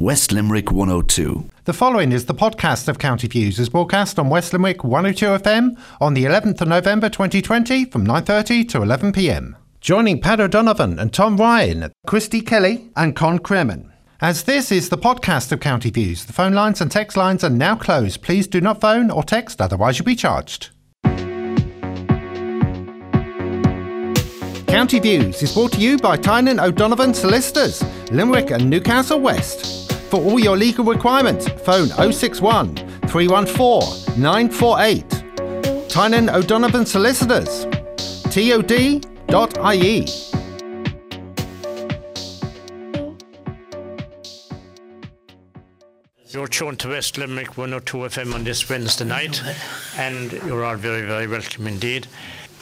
West Limerick 102. The following is the podcast of County Views, is broadcast on West Limerick 102 FM on the 11th of November 2020 from 9.30 to 11pm. Joining Pat O'Donovan and Tom Ryan, Christy Kelly and Con Cremen. As this is the podcast of County Views, the phone lines and text lines are now closed. Please do not phone or text, otherwise you'll be charged. County Views is brought to you by Tynan O'Donovan Solicitors, Limerick and Newcastle West. For all your legal requirements, phone 061 314 948. Tynan O'Donovan Solicitors, tod.ie. You're tuned to West Limerick 102 FM on this Wednesday night, and you're all very, very welcome indeed.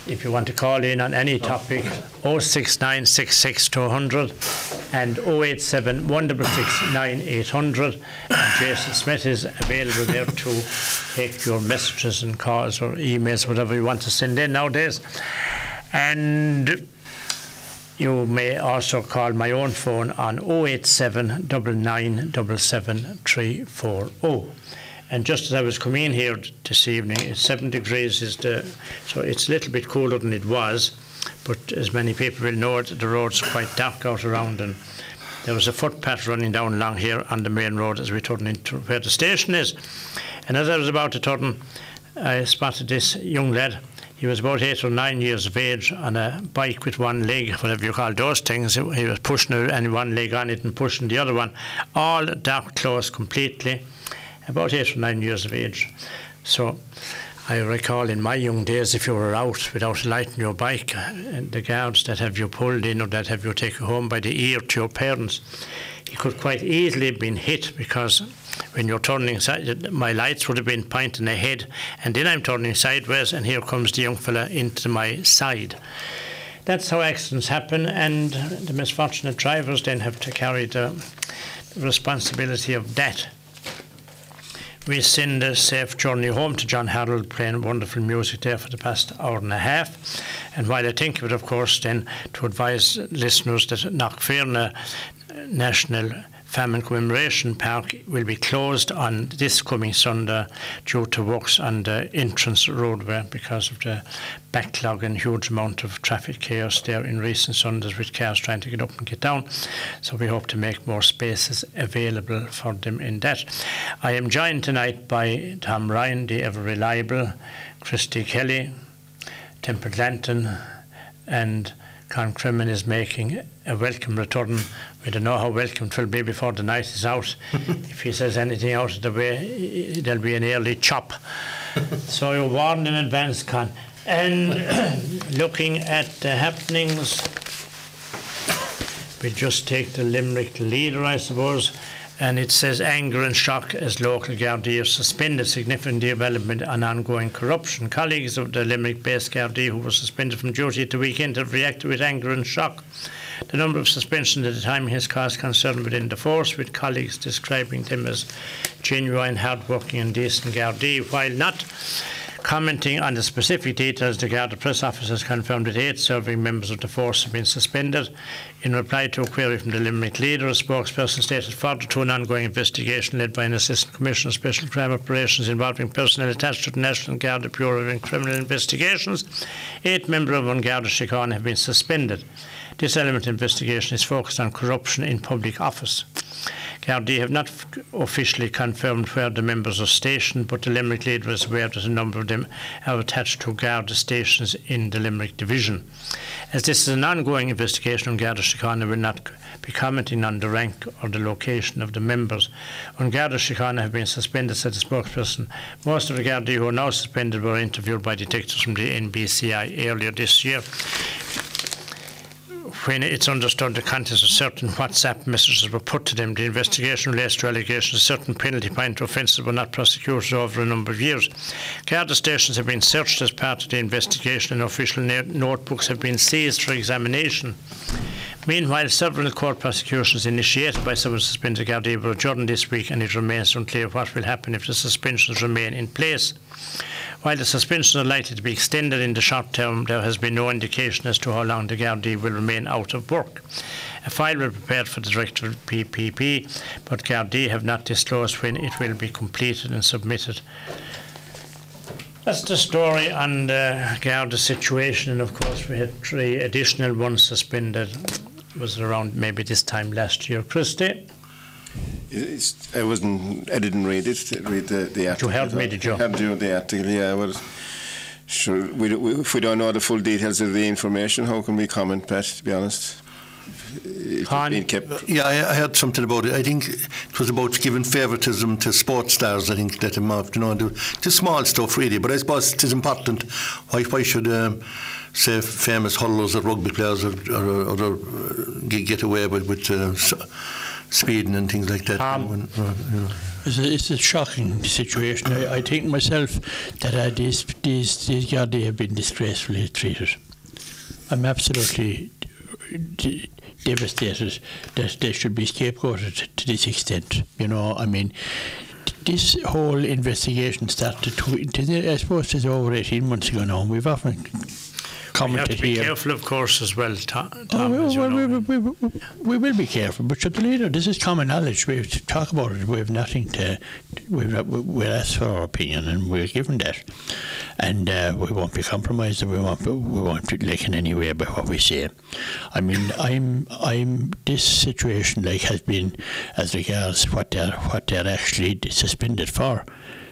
If you want to call in on any topic, 06966 200 and 087 166 9800. And Jason Smith is available there to take your messages and calls or emails, whatever you want to send in nowadays. And you may also call my own phone on 087 340. And just as I was coming in here this evening, it's seven degrees is the so it's a little bit cooler than it was. But as many people will know, it, the road's quite dark out around, and there was a footpath running down along here on the main road as we turned into where the station is. And as I was about to turn, I spotted this young lad he was about eight or nine years of age on a bike with one leg, whatever you call those things. He was pushing and one leg on it and pushing the other one, all dark clothes completely, about eight or nine years of age. So I recall in my young days, if you were out without a light on your bike, uh, and the guards that have you pulled in or that have you taken home by the ear to your parents, he could quite easily have been hit because when you're turning side, uh, my lights would have been pointing ahead, and then I'm turning sideways, and here comes the young fella into my side. That's how accidents happen, and the misfortunate drivers then have to carry the responsibility of that. We send a safe journey home to John Harold playing wonderful music there for the past hour and a half. And while I think of it, of course, then to advise listeners that Knockfierna uh, National Famine Commemoration Park will be closed on this coming Sunday due to works on the entrance roadway because of the backlog and huge amount of traffic chaos there in recent Sundays with cars trying to get up and get down. So we hope to make more spaces available for them in that. I am joined tonight by Tom Ryan, the ever reliable, Christy Kelly, Templeglantine, and Con Cremen is making a welcome return. We don't know how welcome it will be before the night is out. if he says anything out of the way, there'll be an early chop. so you're warned in advance, Con. And looking at the happenings, we just take the Limerick leader, I suppose and it says anger and shock as local Gardaí have suspended significant development and ongoing corruption. Colleagues of the Limerick-based Gardaí who were suspended from duty at the weekend have reacted with anger and shock. The number of suspensions at the time has caused concern within the force, with colleagues describing them as genuine, hard-working and decent Gardaí, while not Commenting on the specific details, the Garda press office has confirmed that eight serving members of the force have been suspended. In reply to a query from the Limerick leader, a spokesperson stated further to an ongoing investigation led by an Assistant Commissioner of Special Crime Operations involving personnel attached to the National Garda Bureau of Criminal Investigations, eight members of An Garda Síochána have been suspended. This element of investigation is focused on corruption in public office. Gardaí have not officially confirmed where the members are stationed, but the Limerick leader is aware that a number of them are attached to Garda stations in the Limerick division. As this is an ongoing investigation on Garda Síochána, will not be commenting on the rank or the location of the members. When Garda Síochána have been suspended, said the spokesperson, most of the Gardaí who are now suspended were interviewed by detectives from the NBCI earlier this year when it's understood the contents of certain WhatsApp messages were put to them, the investigation relates to allegations of certain penalty point offences were not prosecuted over a number of years. Garda stations have been searched as part of the investigation and official notebooks have been seized for examination. Meanwhile, several court prosecutions initiated by some suspended Gardaí were adjourned this week and it remains unclear what will happen if the suspensions remain in place. While the suspensions are likely to be extended in the short term, there has been no indication as to how long the Gardaí will remain out of work. A file will be prepared for the Director of PPP, but Gardaí have not disclosed when it will be completed and submitted. That's the story on the Garda situation, and of course, we had three additional ones suspended. It was around maybe this time last year. Christy? It's, I wasn't. I didn't read it. Read the, the article. You heard me, did you? Heard you the article? Yeah. Well, sure. We, we, if we don't know the full details of the information, how can we comment, Pat? To be honest. It Han? been kept. Yeah, I, I heard something about it. I think it was about giving favouritism to sports stars. I think that involved, you know, the, the small stuff really. But I suppose it is important. Why, why should um, say famous hurlers or rugby players or, or other uh, get, get away with, with uh, s- speeding and things like that? Um, When, you know. It's a, it's a shocking situation. I, I think myself that uh, these these these Gardaí have been disgracefully treated. I'm absolutely d- devastated that they should be scapegoated to this extent. You know, I mean, this whole investigation started. To, I suppose it's over 18 months ago now. We've often We have commented to be here. careful, of course, as well, Tom. Oh, Tom, well, well, we, we, we, we will be careful, but the leader, this is common knowledge. We have to talk about it. We have nothing to. We've not, we- we're for our opinion, and we're given that, and uh, we won't be compromised. And we won't. be- We won't be like in any way by what we say. I mean, I'm. I'm. This situation like has been as regards what they're what they're actually suspended for.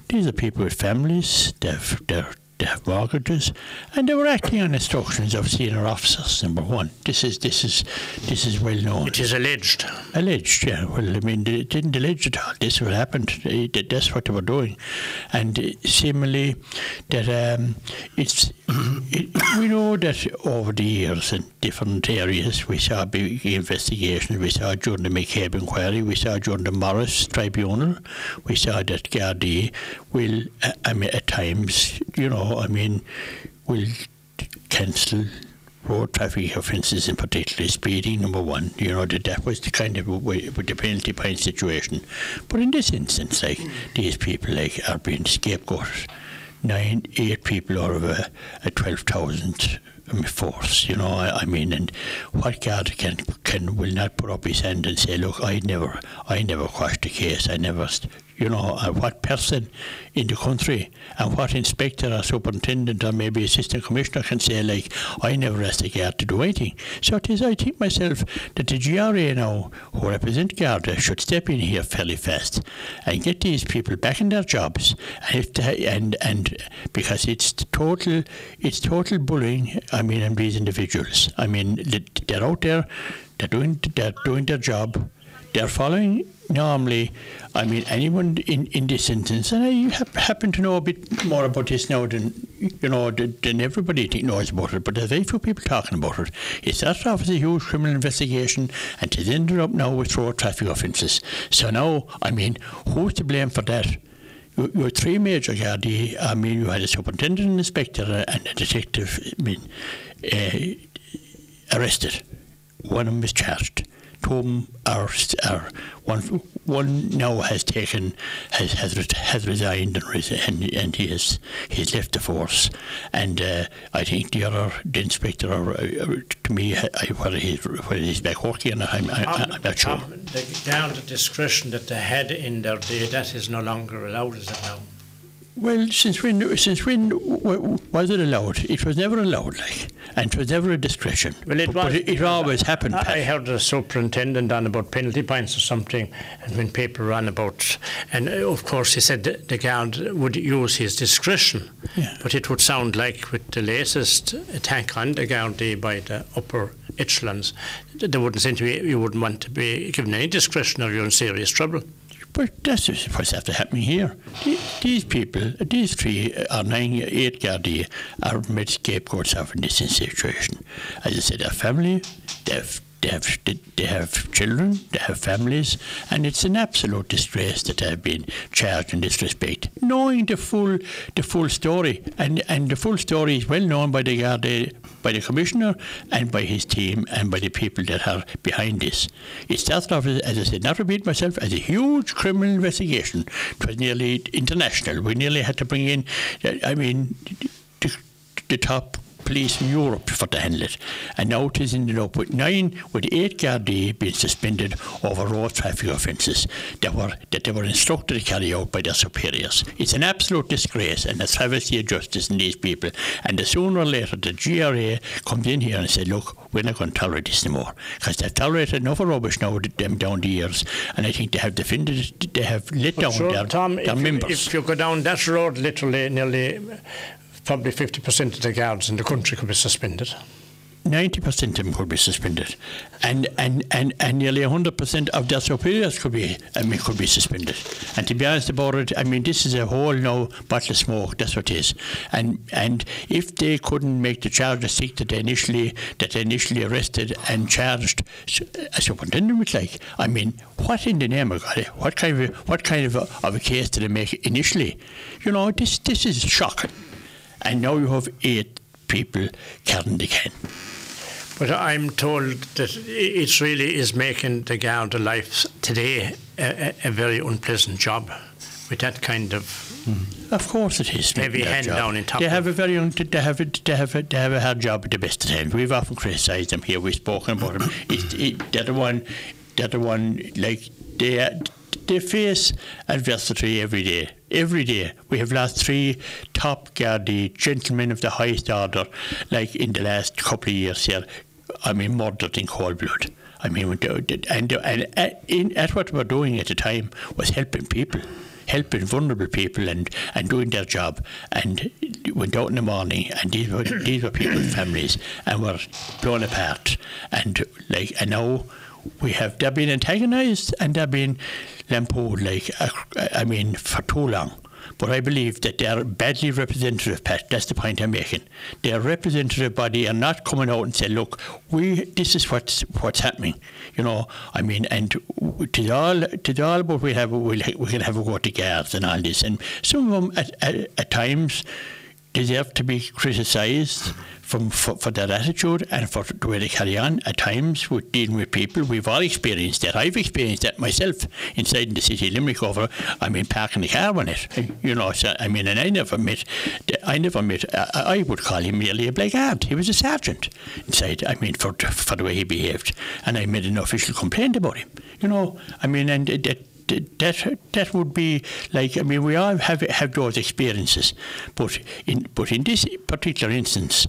These are people with families. They've they're they have mortgages, and they were acting on instructions of senior officers. Number one, this is this is this is well known. It is alleged. Alleged, yeah. Well, I mean, they didn't allege at all. This what happened. They- That's what they were doing, and similarly, that um, it's it, we know that over the years in different areas we saw big investigations. We saw during the McCabe inquiry. We saw during the Morris Tribunal. We saw that Gardaí will, uh, I mean, at times, you know, I mean, will cancel road traffic offences, in particular speeding, number one. You know, that that was the kind of way with the penalty point situation. But in this instance, like, these people, like, are being scapegoated. Nine, eight people out of a, a 12,000 um, force, you know, I, I mean, and what guard can, can, will not put up his hand and say, look, I never, I never quashed a case, I never, you know, uh, what person in the country and what inspector or superintendent or maybe assistant commissioner can say, like, I never asked the guard to do anything. So it is, I think myself, that the GRA now, who represent Garda, should step in here fairly fast and get these people back in their jobs. And, if they, and, and because it's total, it's total bullying, I mean, on these individuals. I mean, they're out there, they're doing, they're doing their job, they're following normally, I mean, anyone in, in this instance, and I hap- happen to know a bit more about this now than, you know, than, than everybody knows about it, but there's very few people talking about it. It started off as a huge criminal investigation and it ended up now with road traffic offences. So now, I mean, who's to blame for that? You, you had three major Gardaí. I mean, you had a superintendent, an inspector, and a detective. I mean, uh, arrested. One of them is charged. Them are, are one. One now has taken has has, has resigned and, and and he has he's left the force. And uh, I think the other the inspector, or, uh, to me, I, whether he's whether he's back working, or not, I'm, I, Um, I'm not sure. um, the, down to discretion that they had in their day, that is no longer allowed, is it now? Well, since when since when was it allowed? It was never allowed, like, and it was never a discretion. Well, it but, was. But it, it always happened. I, I heard the superintendent on about penalty points or something, and when people ran about, and uh, of course he said the, guard would use his discretion, Yeah. but it would sound like with the latest attack on the Gardaí by the upper echelons, th- they wouldn't seem to be, you wouldn't want to be given any discretion or you're in serious trouble. But that's just what's after happening here. These people, these three or nine, eight Gardaí are made scapegoats of this situation. As I said, their family, they've they have they, have children, they have families, and it's an absolute disgrace that they have been charged in this respect, knowing the full the full story, and and the full story is well known by the uh, Garda, by the commissioner, and by his team, and by the people that are behind this. It started off, as as I said, not repeat myself, as a huge criminal investigation. It was nearly international. We nearly had to bring in, uh, I mean, the, the top police in Europe for to handle it. And now it is ended up with nine, with eight Gardaí being suspended over road traffic offences that were that they were instructed to carry out by their superiors. It's an absolute disgrace and a travesty of justice in these people. And the sooner or later the GRA comes in here and says, look, we're not going to tolerate this anymore because they've tolerated enough rubbish now with them down the years, and I think they have defended, they have let But down sure, their, Tom, their if you, members. if you go down that road, literally nearly probably 50% of the guards in the country could be suspended. 90% of them could be suspended, and and, and, and nearly 100% of their superiors could be I mean could be suspended. And to be honest about it, I mean this is a whole no bottle of smoke. That's what it is. And and if they couldn't make the charge of sick that they initially that they initially arrested and charged a superintendent with like, I mean, what in the name of God? What kind of what kind of a, of a case did they make initially? You know, this this is shocking. And now you have eight people carrying the can. But I'm told that it really is making the Garda life today a, a, a very unpleasant job with that kind of. Mm-hmm. Of course it is. Heavy hand job. down in top They have a very un- they have a, they have a, they have a hard job at the best of times. We've often criticised them here. We've spoken about them. It, it, they're the one. They're the one. Like they they face adversity every day. Every day we have lost three top Gardaí, gentlemen of the highest order, like in the last couple of years here. I mean, murdered in cold blood. I mean, and and at, in, at what we're doing at the time was helping people helping vulnerable people and, and doing their job. And went out in the morning, and these were these were people's families, and were blown apart. And like, and now we have they're being antagonised and they're being lampooned. Like, uh, I mean, for too long. But I believe that they are badly representative, Pat. That's the point I'm making. Their representative body are not coming out and say, "Look, we this is what's what's happening." You know, I mean, and to all to all, but we have we'll, we can have a go at guards and all this, and some of them at, at, at times deserve to be criticised from for, for their attitude and for the way they carry on at times with dealing with people. We've all experienced that. I've experienced that myself inside the city of Limerick over, I mean, parking the car on it. You know, so, I mean, and I never met, I never met, I, I would call him merely a blackguard. He was a sergeant inside, I mean, for, for the way he behaved. And I made an official complaint about him. You know, I mean, and that that that would be like I mean we all have have those experiences, but in but in this particular instance,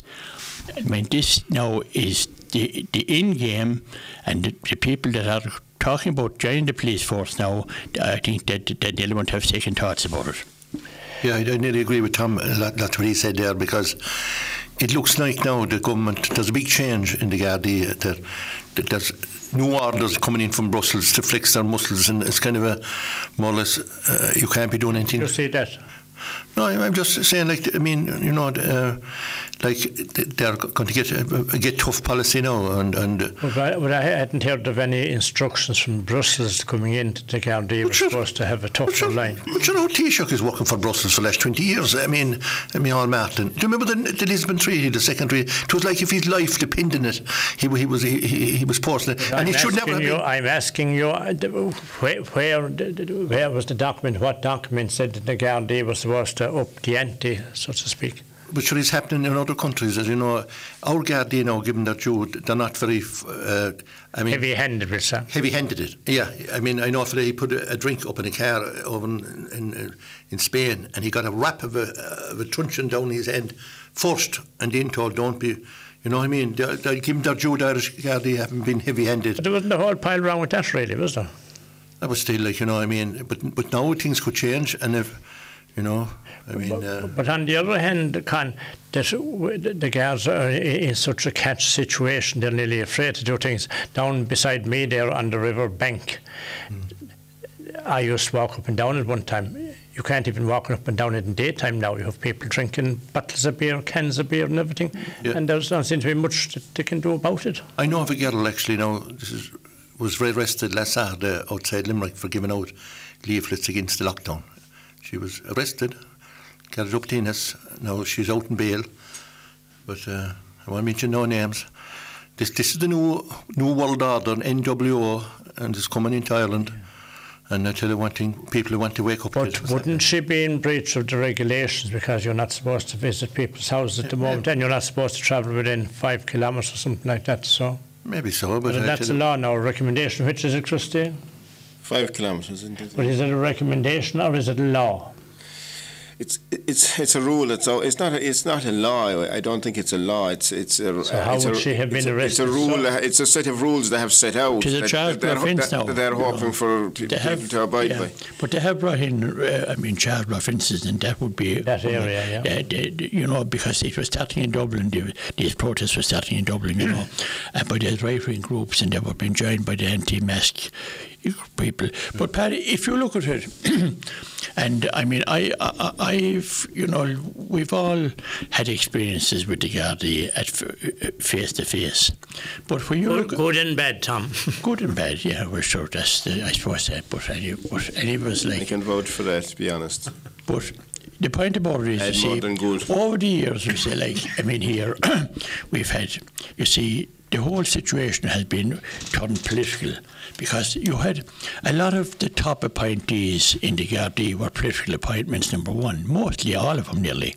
I mean this now is the the in game and the, the people that are talking about joining the police force now. I think that that they won't have second thoughts about it. Yeah, I, nearly agree with Tom. uh, That, that's what he said there because it looks like now the government there's a big change in the Gardaí. That, that there's new orders coming in from Brussels to flex their muscles, and it's kind of a more or less uh, you can't be doing anything. You see that? No, I'm I'm just saying, like, I mean, you know, uh, like they're going to get a get tough policy now, and and. uh, But I, but I hadn't heard of any instructions from Brussels coming in to the Gardaí were sure. supposed to have a tougher you, line. but you know, Taoiseach is working for Brussels for the last 20 years. I mean, I mean, all Martin. Do you remember the, the Lisbon Treaty, the second treaty? It was like if his life depended on it, he, he was he, he, he was posting. And I'm he should never you. I'm asking you, uh, where, where, where was the document? What document said that the Gardaí was supposed to up the ante, so to speak? But sure, it's happening in other countries. As you know, our Gardaí now, given that you, they're not very, uh, I mean, Heavy-handed, we'll heavy-handed it. Yeah, I mean, I know today he put a, a drink up in a car over in, in, in Spain, and he got a wrap of a, of a truncheon down his end first, and then told, "Don't be." You know what I mean? They, they give him their due. The Irish Gardaí haven't been heavy-handed. But there wasn't a whole pile wrong with that, really, was there? That was still like you know what I mean. But but now things could change, and if you know, I mean. Uh, But on the other hand, Con, that the the guards are in such a catch situation, they're nearly afraid to do things. Down beside me there on the river bank, I used to walk up and down at one time. you can't even walk up and down it in daytime now. You have people drinking bottles of beer, cans of beer, and everything, Yeah. and there's not seem to be much that they can do about it. I know of a girl actually now this is, was arrested last Saturday outside Limerick for giving out leaflets against the lockdown. She was arrested, carried up to Ennis. Now she's out in bail, but uh, I won't mention no names. This this is the new new world order, NWO, and it's coming into Ireland. And I tell you one thing, people who want to wake up But it. wouldn't she be in breach of the regulations because you're not supposed to visit people's houses at the moment and you're not supposed to travel within five kilometres or something like that? So Maybe so, but but I that's tell a law now, a recommendation. Which is it, Christine? Five kilometres, isn't it? But is it a recommendation or is it a law? It's it's it's a rule. It's a, it's not a, it's not a law. I don't think it's a law. It's it's a. So how it's would a, she have been it's a, It's a rule. So- it's a set of rules they have set out. It is a that- child that they're, offence that- now, that they're you know. hoping for p- They people have, to abide yeah, by. but they have brought in, uh, I mean, child offences, and that would be That area, yeah. Uh, they- they- you know, because it was starting in Dublin. the- These protests were starting in Dublin, you know, and by these right-wing groups, and they were being joined by the anti-mask people. But Paddy, if you look at it, and I mean, I, I, I've, you know, we've all had experiences with the Gardaí at face to face, but when you Good, look at good and bad, Tom. good and bad, yeah, we're sure that's the, I suppose that, but any, but any of us I can vote for that. To be honest, but the point about it is, Had you see, over the years, we say, like, I mean, here, we've had, you see, the whole situation has been turned political because you had a lot of the top appointees in the Gardaí were political appointments, number one, mostly all of them nearly.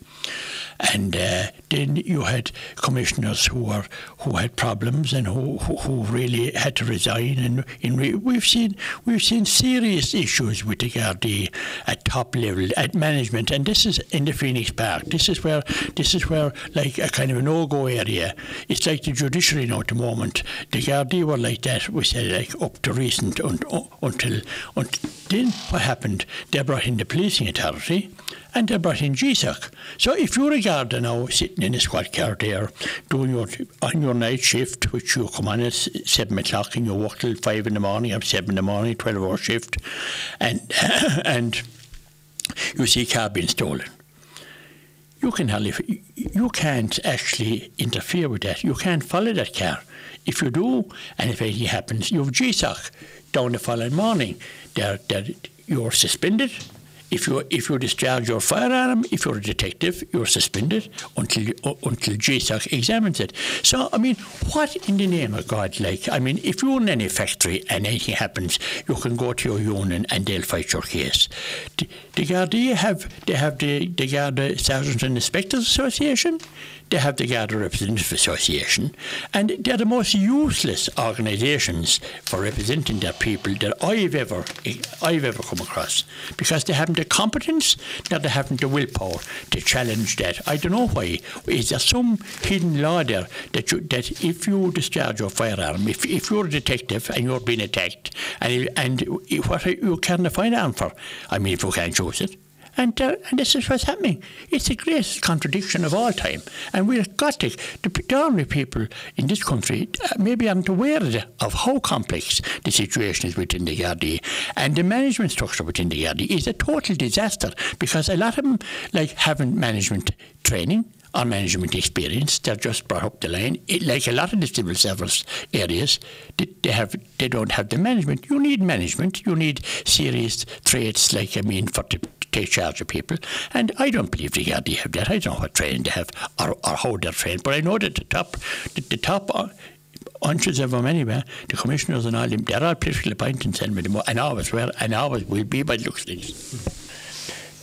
And uh, then you had commissioners who were who had problems and who, who, who really had to resign. And in re- we've seen we've seen serious issues with the Gardaí at top level at management. And this is in the Phoenix Park. This is where this is where like a kind of a no-go area. It's like the judiciary now at the moment. The Gardaí were like that. We said like up to recent un, un, until until then what happened? They brought in the policing authority and they brought in GSOC. So if you're a Garda now sitting in a squad car there doing your on your night shift, which you come on at seven o'clock and you work till five in the morning, or seven in the morning, twelve hour shift, and and you see car being stolen. You can hardly, you can't actually interfere with that. You can't follow that car. If you do, and if anything happens, you have GSOC down the following morning. They're, they're, you're suspended. If you if you discharge your firearm, if you're a detective, you're suspended until until GSOC examines it. So I mean, what in the name of God? Like I mean, if you're in any factory and anything happens, you can go to your union and they'll fight your case. The, the Gardaí have they have the the Garda Sergeants and Inspectors Association. They have the Garda Representative Association, and they're the most useless organisations for representing their people that I've ever I've ever come across, because they haven't the competence, nor they haven't the willpower to challenge that. I don't know why. Is there some hidden law there that you, that if you discharge your firearm, if, if you're a detective and you're being attacked, and and what you carrying a firearm for? I mean, if you can't choose it. And, uh, and this is what's happening. It's the greatest contradiction of all time. And we've got to, the, the ordinary people in this country uh, maybe aren't aware of, how complex the situation is within the Gardaí. And the management structure within the Gardaí is a total disaster because a lot of them like haven't management training or management experience. They're just brought up the line. It, like a lot of the civil service areas, they, they have they don't have the management. You need management. You need serious traits like I mean for to take charge of people. And I don't believe the Gardaí have that. I don't know what training they have or, or how they're trained. But I know that the top the, the top. Uh, Hundreds of them anyway, the commissioners and all them, they're all political appointments and, with them, and always were, and always will be by the looks of things.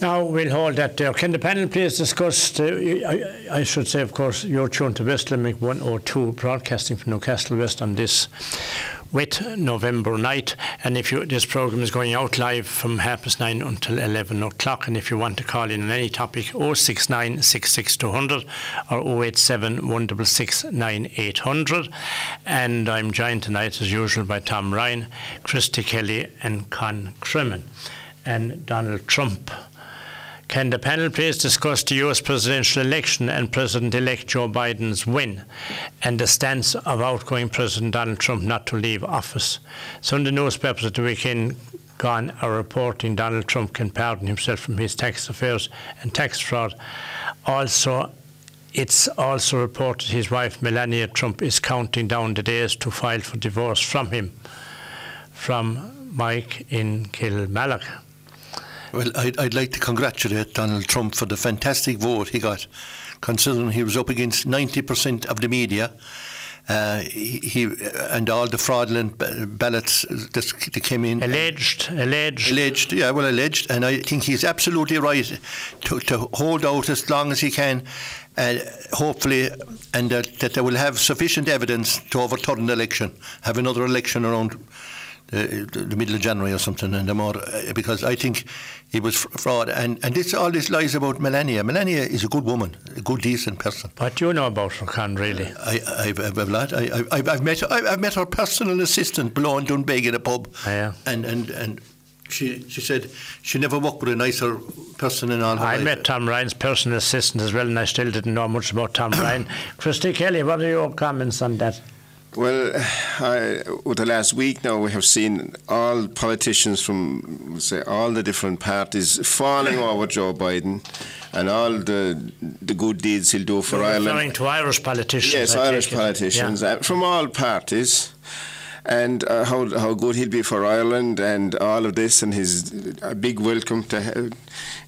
Now we'll hold that there. Can the panel please discuss, the, I, I should say, of course, you're tuned to West Limerick 102, broadcasting from Newcastle West on this wet November night. And if you, this programme is going out live from half past nine until 11 o'clock. And if you want to call in on any topic, 069 66200 or 087 166 9800. And I'm joined tonight, as usual, by Tom Ryan, Christy Kelly, and Con Crimmon, and Donald Trump. Can the panel please discuss the US presidential election and President elect Joe Biden's win and the stance of outgoing President Donald Trump not to leave office? The newspapers at the weekend, gone are reporting Donald Trump can pardon himself from his tax affairs and tax fraud. Also, it's also reported his wife Melania Trump is counting down the days to file for divorce from him, from Mike in Kilmallock. Well, I'd, I'd like to congratulate Donald Trump for the fantastic vote he got, considering he was up against 90% of the media. Uh, he, he and all the fraudulent ballots that that came in. Alleged, alleged. Alleged, yeah, well, alleged, and I think he's absolutely right to, to hold out as long as he can, uh, hopefully, and uh, that they will have sufficient evidence to overturn the election, have another election around the, the middle of January or something, and the more uh, because I think it was fr- fraud, and and this all this lies about Melania. Melania is a good woman, a good decent person. What do you know about her, Con, really? I, I've, I've, I've, I've, I've met I've, I've met her personal assistant below in Doonbeg in a pub, Yeah. and and and she she said she never worked with a nicer person in all her I life. met Tom Ryan's personal assistant as well, and I still didn't know much about Tom Ryan. Christy Kelly, what are your comments on that? Well, I, with the last week now, we have seen all politicians from say all the different parties falling over Joe Biden, and all the the good deeds he'll do for You're Ireland. referring to Irish politicians. Yes, I Irish politicians Yeah. uh, from all parties, and uh, how how good he'll be for Ireland, and all of this, and his a big welcome to ha-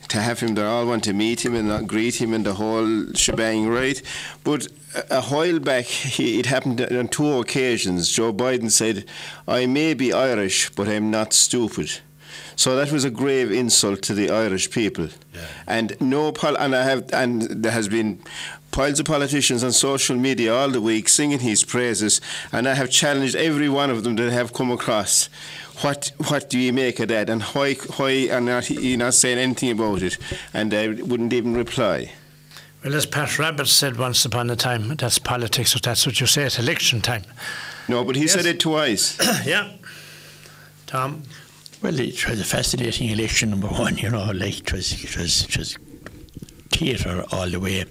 to have him. They all want to meet him and uh, greet him, and the whole shebang, right? But a, while back, he, it happened on two occasions. Joe Biden said, "I may be Irish, but I'm not stupid." So that was a grave insult to the Irish people, and no pol- and I have and there has been piles of politicians on social media all the week singing his praises, and I have challenged every one of them that I have come across. What what do you make of that, and why why are not you not saying anything about it? And I wouldn't even reply. Well, as Pat Rabbitte said once upon a time, that's politics, or that's what you say at election time. No, but he said it twice. yeah. Tom? Well, it was a fascinating election, number one, you know, like it was, it was, it was theatre all the way.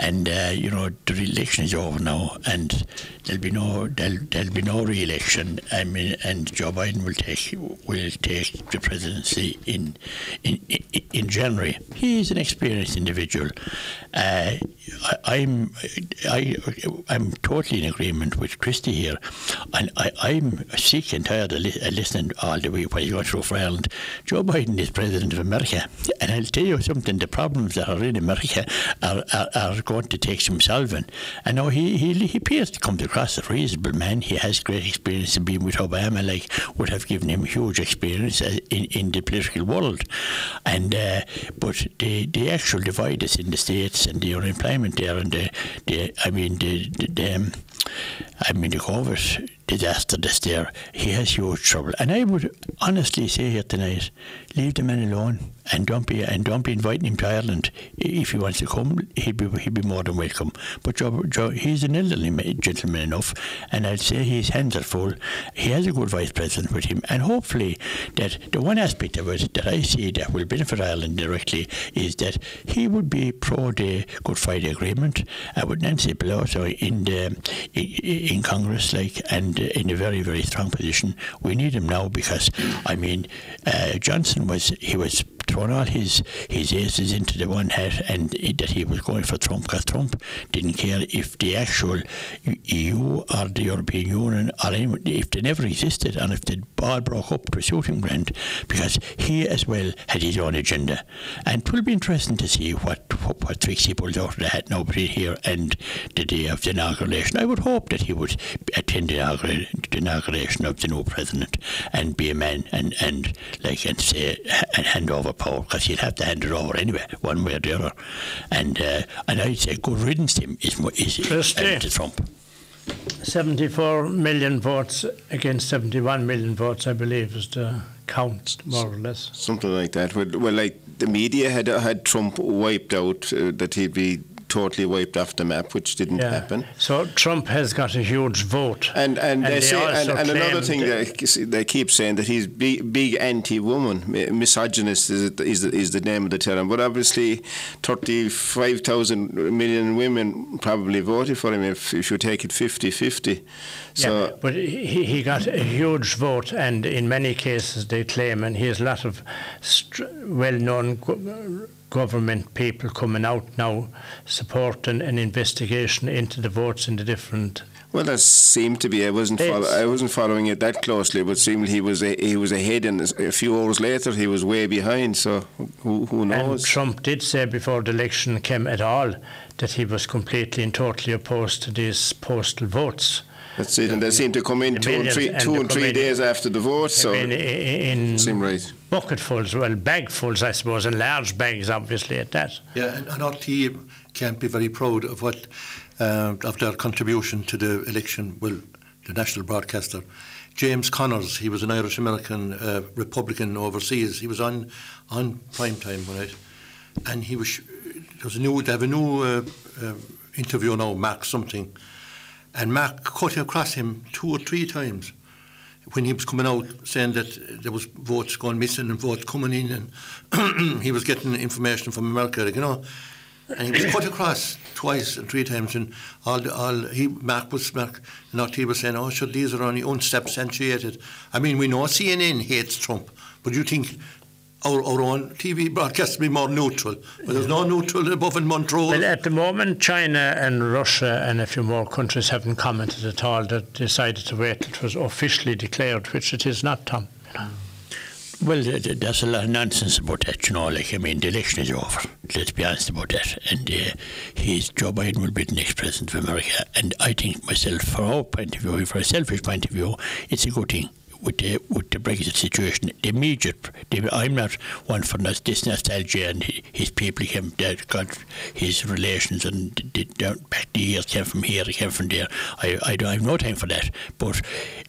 And, uh, you know, the election is over now and there'll be no, there'll, there'll be no re-election. I mean, and Joe Biden will take, will take the presidency in, in, in, in January. He is an experienced individual. Uh, I, I'm, I, I'm totally in agreement with Christy here. And I, I'm sick and tired of li- listening all the way while you go through for Ireland. Joe Biden is president of America. And I'll tell you something, the problems that are in America are, are, are going to take some solving. I know he, he, he appears to come across as a reasonable man. He has great experience in being with Obama, like would have given him huge experience uh, in, in the political world. And uh, but the, the actual divide is in the states and the unemployment there and the, the I mean the, the, the um, I mean the COVID disaster that's there. He has huge trouble, and I would honestly say here tonight, leave the man alone and don't be and don't be inviting him to Ireland. If he wants to come, he'd be he'd be more than welcome. But Joe, Joe he's an elderly gentleman enough, and I'd say his hands are full. He has a good vice president with him, and hopefully that the one aspect of it that I see that will benefit Ireland directly is that he would be pro the Good Friday Agreement uh, with Nancy Pelosi in the in, in Congress, like and in a very very strong position. We need him now because I mean uh, Johnson was he was thrown all his his aces into the one hat and it, that he was going for Trump because Trump didn't care if the actual EU or the European Union or anyone, if they never existed and if the ball broke up to a shooting ground because he as well had his own agenda and it will be interesting to see what what, what tricks he pulls out of the hat now between here and the day of the inauguration. I would hope that he would attend the the inauguration of the new president and be a man and, and like and say and hand over power because he'd have to hand it over anyway, one way or the other. And uh, and I'd say good riddance to him is mo- is, Christy. is to Trump. 74 million votes against 71 million votes, I believe, is the count, more or less. Something like that. Well, well like the media had had Trump wiped out, uh, that he'd be totally wiped off the map, which didn't Yeah. happen. So Trump has got a huge vote. And and, they they say, and, and another thing they, they keep saying that he's big, big anti-woman, misogynist is, it- is, the, is the name of the term. But obviously, thirty-five thousand million women probably voted for him if, if you take it 50-50. So yeah, but he, he got a huge vote, and in many cases they claim, and he has a lot of well-known go- government people coming out now supporting an investigation into the votes in the different. Well, that seemed to be. I wasn't. Follow, I wasn't following it that closely, but seemed he was. A, he was ahead, and a few hours later, he was way behind. So who, who And? Trump did say before the election came at all that he was completely and totally opposed to these postal votes. That's it. And they seem to come in two and three, and two the and three committee- days after the vote. So in, in seem right. bucketfuls, well, bagfuls, I suppose, and large bags, obviously, at that. Yeah, and, and RTÉ can't be very proud of what uh, of their contribution to the election. Well, the national broadcaster, James Connors, he was an Irish American uh, Republican overseas. He was on on prime time right, and he was. sh- There was a new. They have a new uh, uh, interview now, Mark something, and Mark cut across him two or three times when he was coming out saying that there was votes going missing and votes coming in, and he was getting information from America, you know, and he was cut across twice and three times, and all, the, all he Mark was Mark, not he was saying, oh, sure, these are only unsubstantiated. I mean, we know CNN hates Trump, but you think. Our, our own TV broadcast to be more neutral, but there's no neutral above in Montrose. Well, at the moment, China and Russia and a few more countries haven't commented at all. They decided to wait till it was officially declared, which it is not, Tom. Well, th- th- there's a lot of nonsense about that, you know. Like, I mean, the election is over. Let's be honest about that. And uh, he's Joe Biden will be the next president of America. And I think myself, from our point of view, from a selfish point of view, it's a good thing. With uh, the with the Brexit situation, the immediate, the, I'm not one for nos- this nostalgia and his people came, that got his relations and the, the, back the years came from here, came from there. I, I don't I have no time for that. But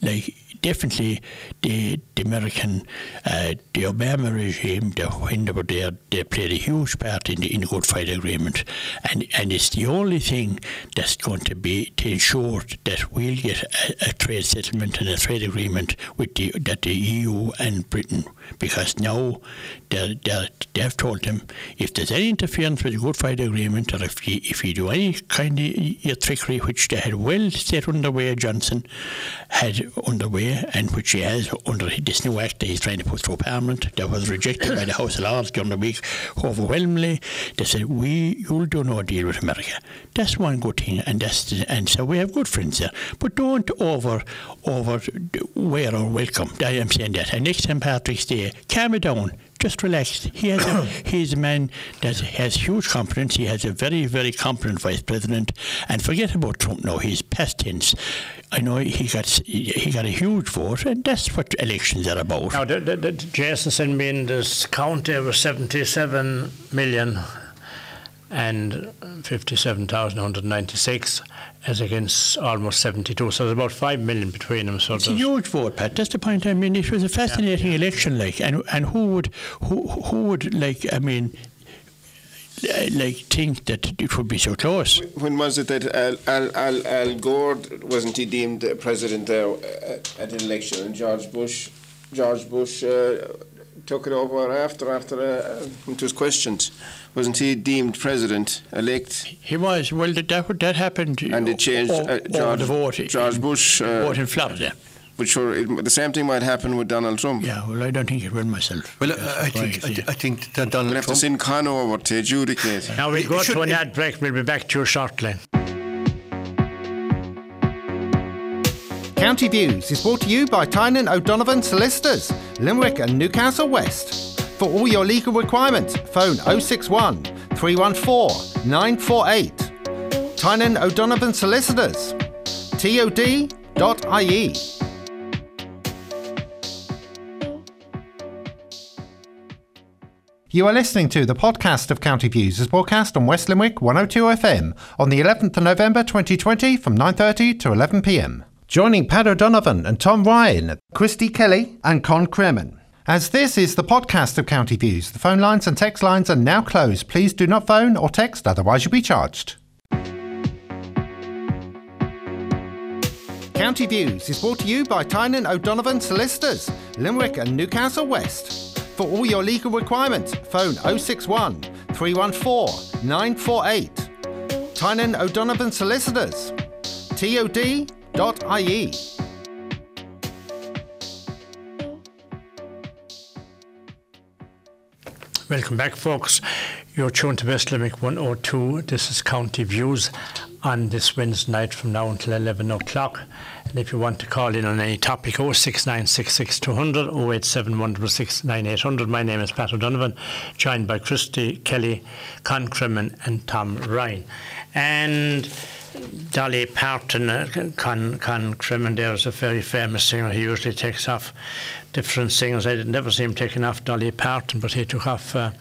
like definitely the, the American, uh, the Obama regime, the, when they were there, they played a huge part in the, in the Good Friday Agreement. And, and it's the only thing that's going to be to ensure that we'll get a, a trade settlement and a trade agreement with the, that the EU and Britain, because now they're, they've told them if there's any interference with the Good Friday Agreement or if you, if you do any kind of uh, trickery, which they had well set underway, Johnson had underway, and which he has under this new act that he's trying to put through Parliament, that was rejected by the House of Lords during the week overwhelmingly. They said, we, you'll do no deal with America. That's one good thing, and that's the, and so we have good friends there. But don't over over wear our welcome. I am saying that. And next St. Patrick's Day, calm it down. Just relax. He has a, he's a man that has huge competence. He has a very, very competent vice president. And forget about Trump now. He's past tense. I know he got he got a huge vote, and that's what elections are about. Now, the, the, the, Jason sent me in this count there was 77 million and 57,196 as against almost 72. So there's about 5 million between them. So It's a there's- huge vote, Pat. That's the point. I mean, it was a fascinating election, like, and and who would who who would like? I mean, uh, like think that it would be so close. When was it that Al, Al, Al, Al Gore wasn't he deemed uh, president there uh, at an election, and George Bush, George Bush uh, took it over after after uh, it was questioned. Wasn't he deemed president elect? He was well. That that, that happened. And it changed. o- Uh, George, the vote. George Bush. Uh, vote in Florida. but sure, it, the same thing might happen with Donald Trump. Yeah. Well, I don't think it will myself. Well, That's I, I think I, I think that Donald We'll have to Trump. send Connor over to adjudicate. Now we'll go to an ad break. We'll be back to you shortly. County Views is brought to you by Tynan O'Donovan Solicitors, Limerick and Newcastle West. For all your legal requirements, phone 061 314 948. Tynan O'Donovan Solicitors, tod.ie. You are listening to the podcast of County Views as broadcast on West Limerick 102 FM on the 11th of November 2020 from 9.30 to 11pm. Joining Pat O'Donovan and Tom Ryan, Christy Kelly and Con Kremen. As this is the podcast of County Views, the phone lines and text lines are now closed. Please do not phone or text, otherwise you'll be charged. County Views is brought to you by Tynan O'Donovan Solicitors, Limerick and Newcastle West. For all your legal requirements, phone 061 314 948. Tynan O'Donovan Solicitors, tod.ie. Welcome back, folks. You're tuned to West Limerick 102. This is County Views on this Wednesday night from now until 11 o'clock. And if you want to call in on any topic, 06966 0871 My name is Pat O'Donovan, joined by Christy Kelly, Con Crimmon, and Tom Ryan. And Dolly Parton, uh, Con, Con Crimmon there is a very famous singer. He usually takes off different singers. I never see him taking off Dolly Parton, but he took off uh,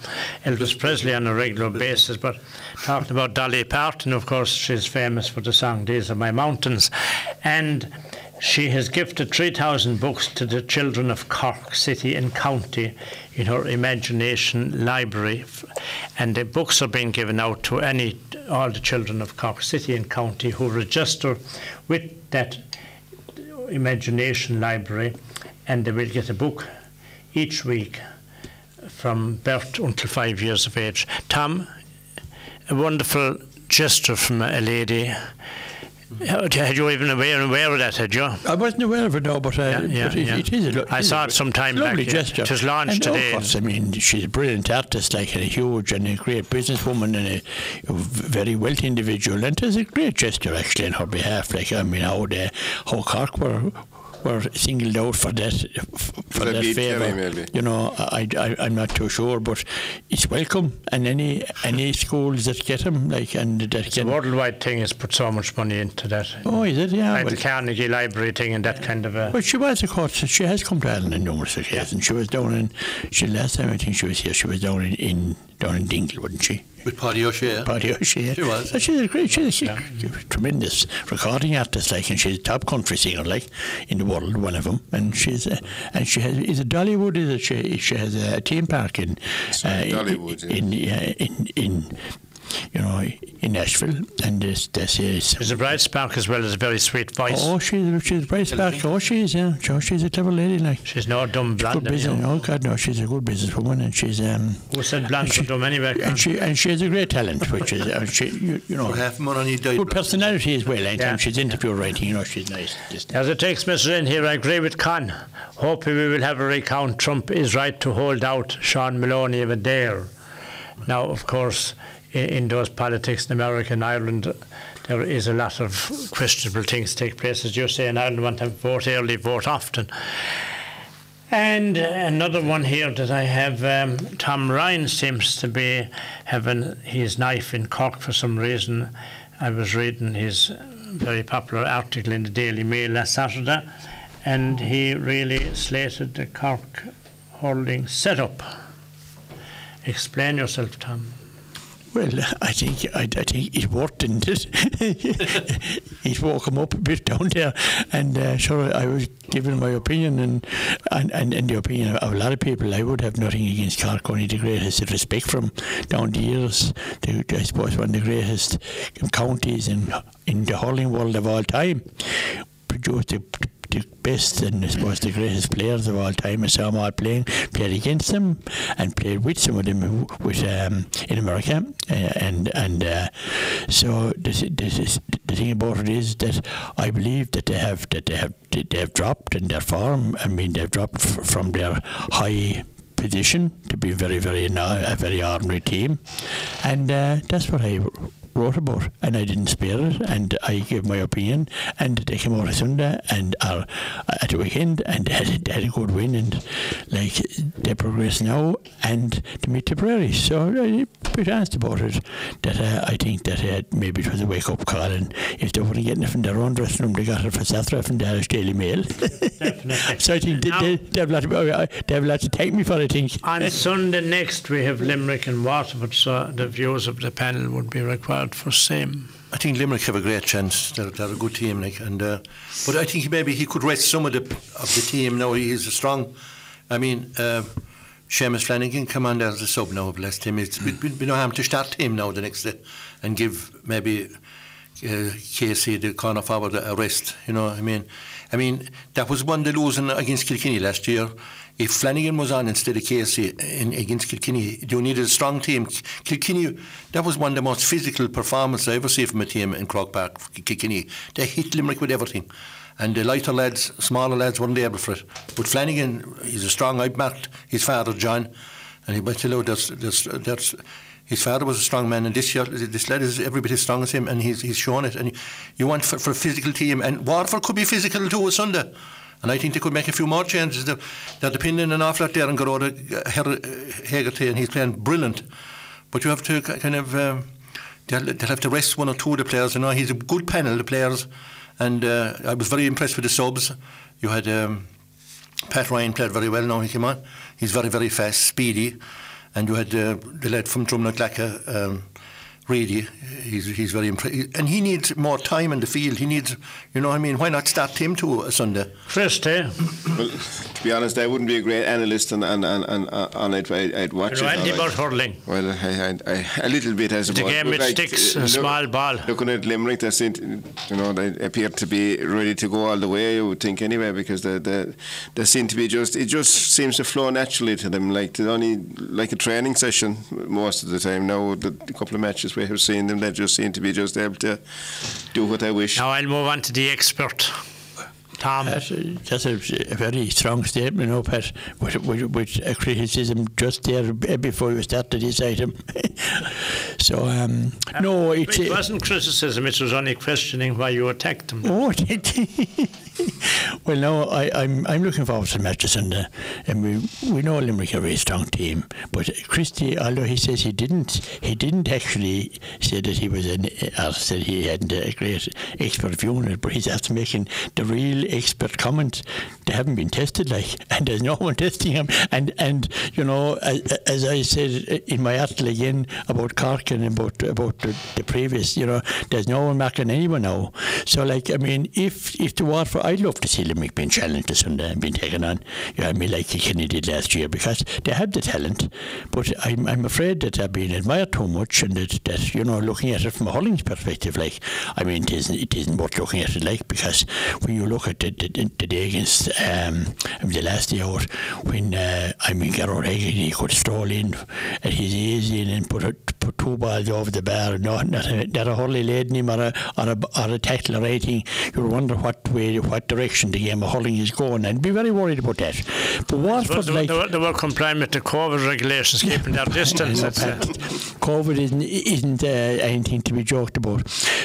Elvis Presley on a regular basis. But talking about Dolly Parton, of course, she's famous for the song These Are My Mountains. And she has gifted 3,000 books to the children of Cork City and County in her Imagination Library. And the books are being given out to any all the children of Cork City and County who register with that Imagination Library and they will get a book each week from birth until five years of age. Tom, a wonderful gesture from a lady. Had you even aware, aware of that, had you? I wasn't aware of it, no, but, uh, Yeah, yeah, but it, yeah. it is a lo- I saw it some time back, lovely yeah. gesture. It was launched and today. Course, I mean, she's a brilliant artist, like and a huge and a great businesswoman and a, a very wealthy individual. And it was a great gesture, actually, on her behalf. Like, I mean, how, the, how Cork were were singled out for that for the that favour. You know, I, I I'm not too sure, but it's welcome. And any any schools that get them, like and that The can. worldwide thing has put so much money into that. Oh, is it? Yeah. like well- the Carnegie Library thing and that kind of a. Well, she was, of course. She has come to Ireland on numerous occasions. She was down in. She last time I think she was here. She was down in, in down in Dingle, wasn't she? With Paddy O'Shea. Paddy O'Shea. She was. But she's a great. She's a tremendous recording artist, like, and she's a top country singer, like, in the world, one of them. And she's a, and she has is it Dollywood? Is it she? She has a theme park in uh, Dollywood, yeah. in, in, in in you know in Nashville, and this this is. There's a bright spark as well as a very sweet voice. Oh, she's she's a bright spark. Oh, she is. Yeah, oh, she's a clever lady, like. She's no dumb Good blonde. you business. know. Oh God, no, she's a good businesswoman, and she's um. Who said blonde she- for dumb anyway? And she and she has a great talent, which is uh, she you, you know For half money died. good personality as well. Anytime Yeah. she's interview writing, you know she's nice. Just, As a text message in here, I agree with Con. Hoping we will have a recount. Trump is right to hold out Sean Maloney of Adare. Now, of course, in, those politics in America and Ireland, there is a lot of questionable things take place. As you say, in Ireland, want to vote early, vote often. And another one here that I have, um, Tom Ryan seems to be having his knife in Cork for some reason. I was reading his very popular article in the Daily Mail last Saturday, and he really slated the Cork hurling setup. Explain yourself, Tom. Well, I think I, I think it worked, didn't it? it woke him up a bit down there, and uh, sure, I was giving my opinion, and and, and and the opinion of a lot of people. I would have nothing against Cork, only the greatest respect from down the years. The, I suppose one of the greatest counties in in the hurling world of all time. Produced the, the best and I suppose the greatest players of all time. I saw them all playing, played against them, and played with some of them with um, in America. Uh, and and uh, so this, this is, the thing about it is that I believe that they have that they have they have dropped in their form. I mean, they've dropped from their high position to be very, very a very ordinary team, and uh, that's what I wrote about, and I didn't spare it, and I gave my opinion, and they came out on Sunday and are at the weekend, and had, they had a good win, and like they progress now, and to meet the. So I bit honest about it. That uh, I think that uh, maybe it was a wake up call, and if they weren't getting it from their own dressing room, they got it from Sathra from the Irish Daily Mail. so I think they, they, they have a lot to, uh, they have a lot to thank me for. I think. On Sunday next, we have Limerick and Waterford, so the views of the panel would be required for same. I think Limerick have a great chance. They're, they're a good team, like, and uh, but I think maybe he could rest some of the of the team. Now he is a strong I mean, uh, Seamus Flanagan come on as a sub now, bless him. It's we, we, we know him to start him now the next day and give maybe uh, Casey the corner forward a rest. You know, I mean, I mean that was one the losing against Kilkenny last year. If Flanagan was on instead of Casey in, against Kilkenny, you needed a strong team. Kilkenny, that was one of the most physical performances I ever see from a team in Croke Park. Kilkenny, they hit Limerick with everything. And the lighter lads, smaller lads weren't able for it. But Flanagan, he's a strong, I've his father, John, and he went to know that's, that's, his father was a strong man, and this year, this lad is every bit as strong as him, and he's, he's shown it. And you want for, for a physical team, and Waterford could be physical too Sunday. And I think they could make a few more changes. They're, they're depending an awful lot there on Gearóid Hegarty, and he's playing brilliant. But you have to kind of, um, they'll, they'll have to rest one or two of the players. You know, he's a good panel, of players. And uh, I was very impressed with the subs. You had um, Pat Ryan played very well now he came on. He's very, very fast, speedy and you had uh, the lad from Drumnagh um, Reedy, he's, he's very impressive. And he needs more time in the field. He needs, you know I mean, why not start him to a Sunday? First, eh? well, to be honest, I wouldn't be a great analyst on, on, on, on, on it. I'd, I'd watch you know it. anything about hurling? Well, I, I, I, a little bit, I suppose. The game with sticks, a small ball. Looking at Limerick, they, seem, you know, they appear to be ready to go all the way, I would think, anyway, because they, they, they seem to be just, it just seems to flow naturally to them, like, only, like a training session most of the time. Now, the, the couple of matches we have seen them, they just seem to be just able to do what they wish. Now I'll move on to the expert. Tom. That's a, that's a, a very strong statement, you know, Pat, with, with, with a criticism just there before you started this item. so, um, no, it, it wasn't criticism, it was only questioning why you attacked them. Oh, well, no, I, am I'm, I'm looking forward to the matches, and, uh, and we, we know Limerick are a very strong team. But Christie, although he says he didn't, he didn't actually say that he was an, or said he hadn't a great expert view on it, but he's after making the real expert comment. They haven't been tested, like, and there's no one testing them. And and you know, as, as I said in my article again about Cork and about about the, the, previous, you know, there's no one marking anyone now. So like, I mean, if if the war for, I'd love to see Limerick being challenged this Sunday and being taken on. You know, I mean, like Kenny did last year, because they have the talent, but I'm I'm afraid that they're being admired too much, and that, that you know, looking at it from a Hollings perspective, like, I mean, it isn't it isn't worth looking at it like because when you look at the the, the day against um, the last day out when uh, I mean Gerard Hagan he could stroll in at his ease in and put a, put two balls over the bar. Not, not, a, not a hurley laden him or a, or a, or a tackle or anything. You wonder what way what direction the game of hurling is going and be very worried about that. But Waterford they, like they, were, they were complying with the COVID regulations keeping their distance. COVID isn't, isn't uh, anything to be joked about.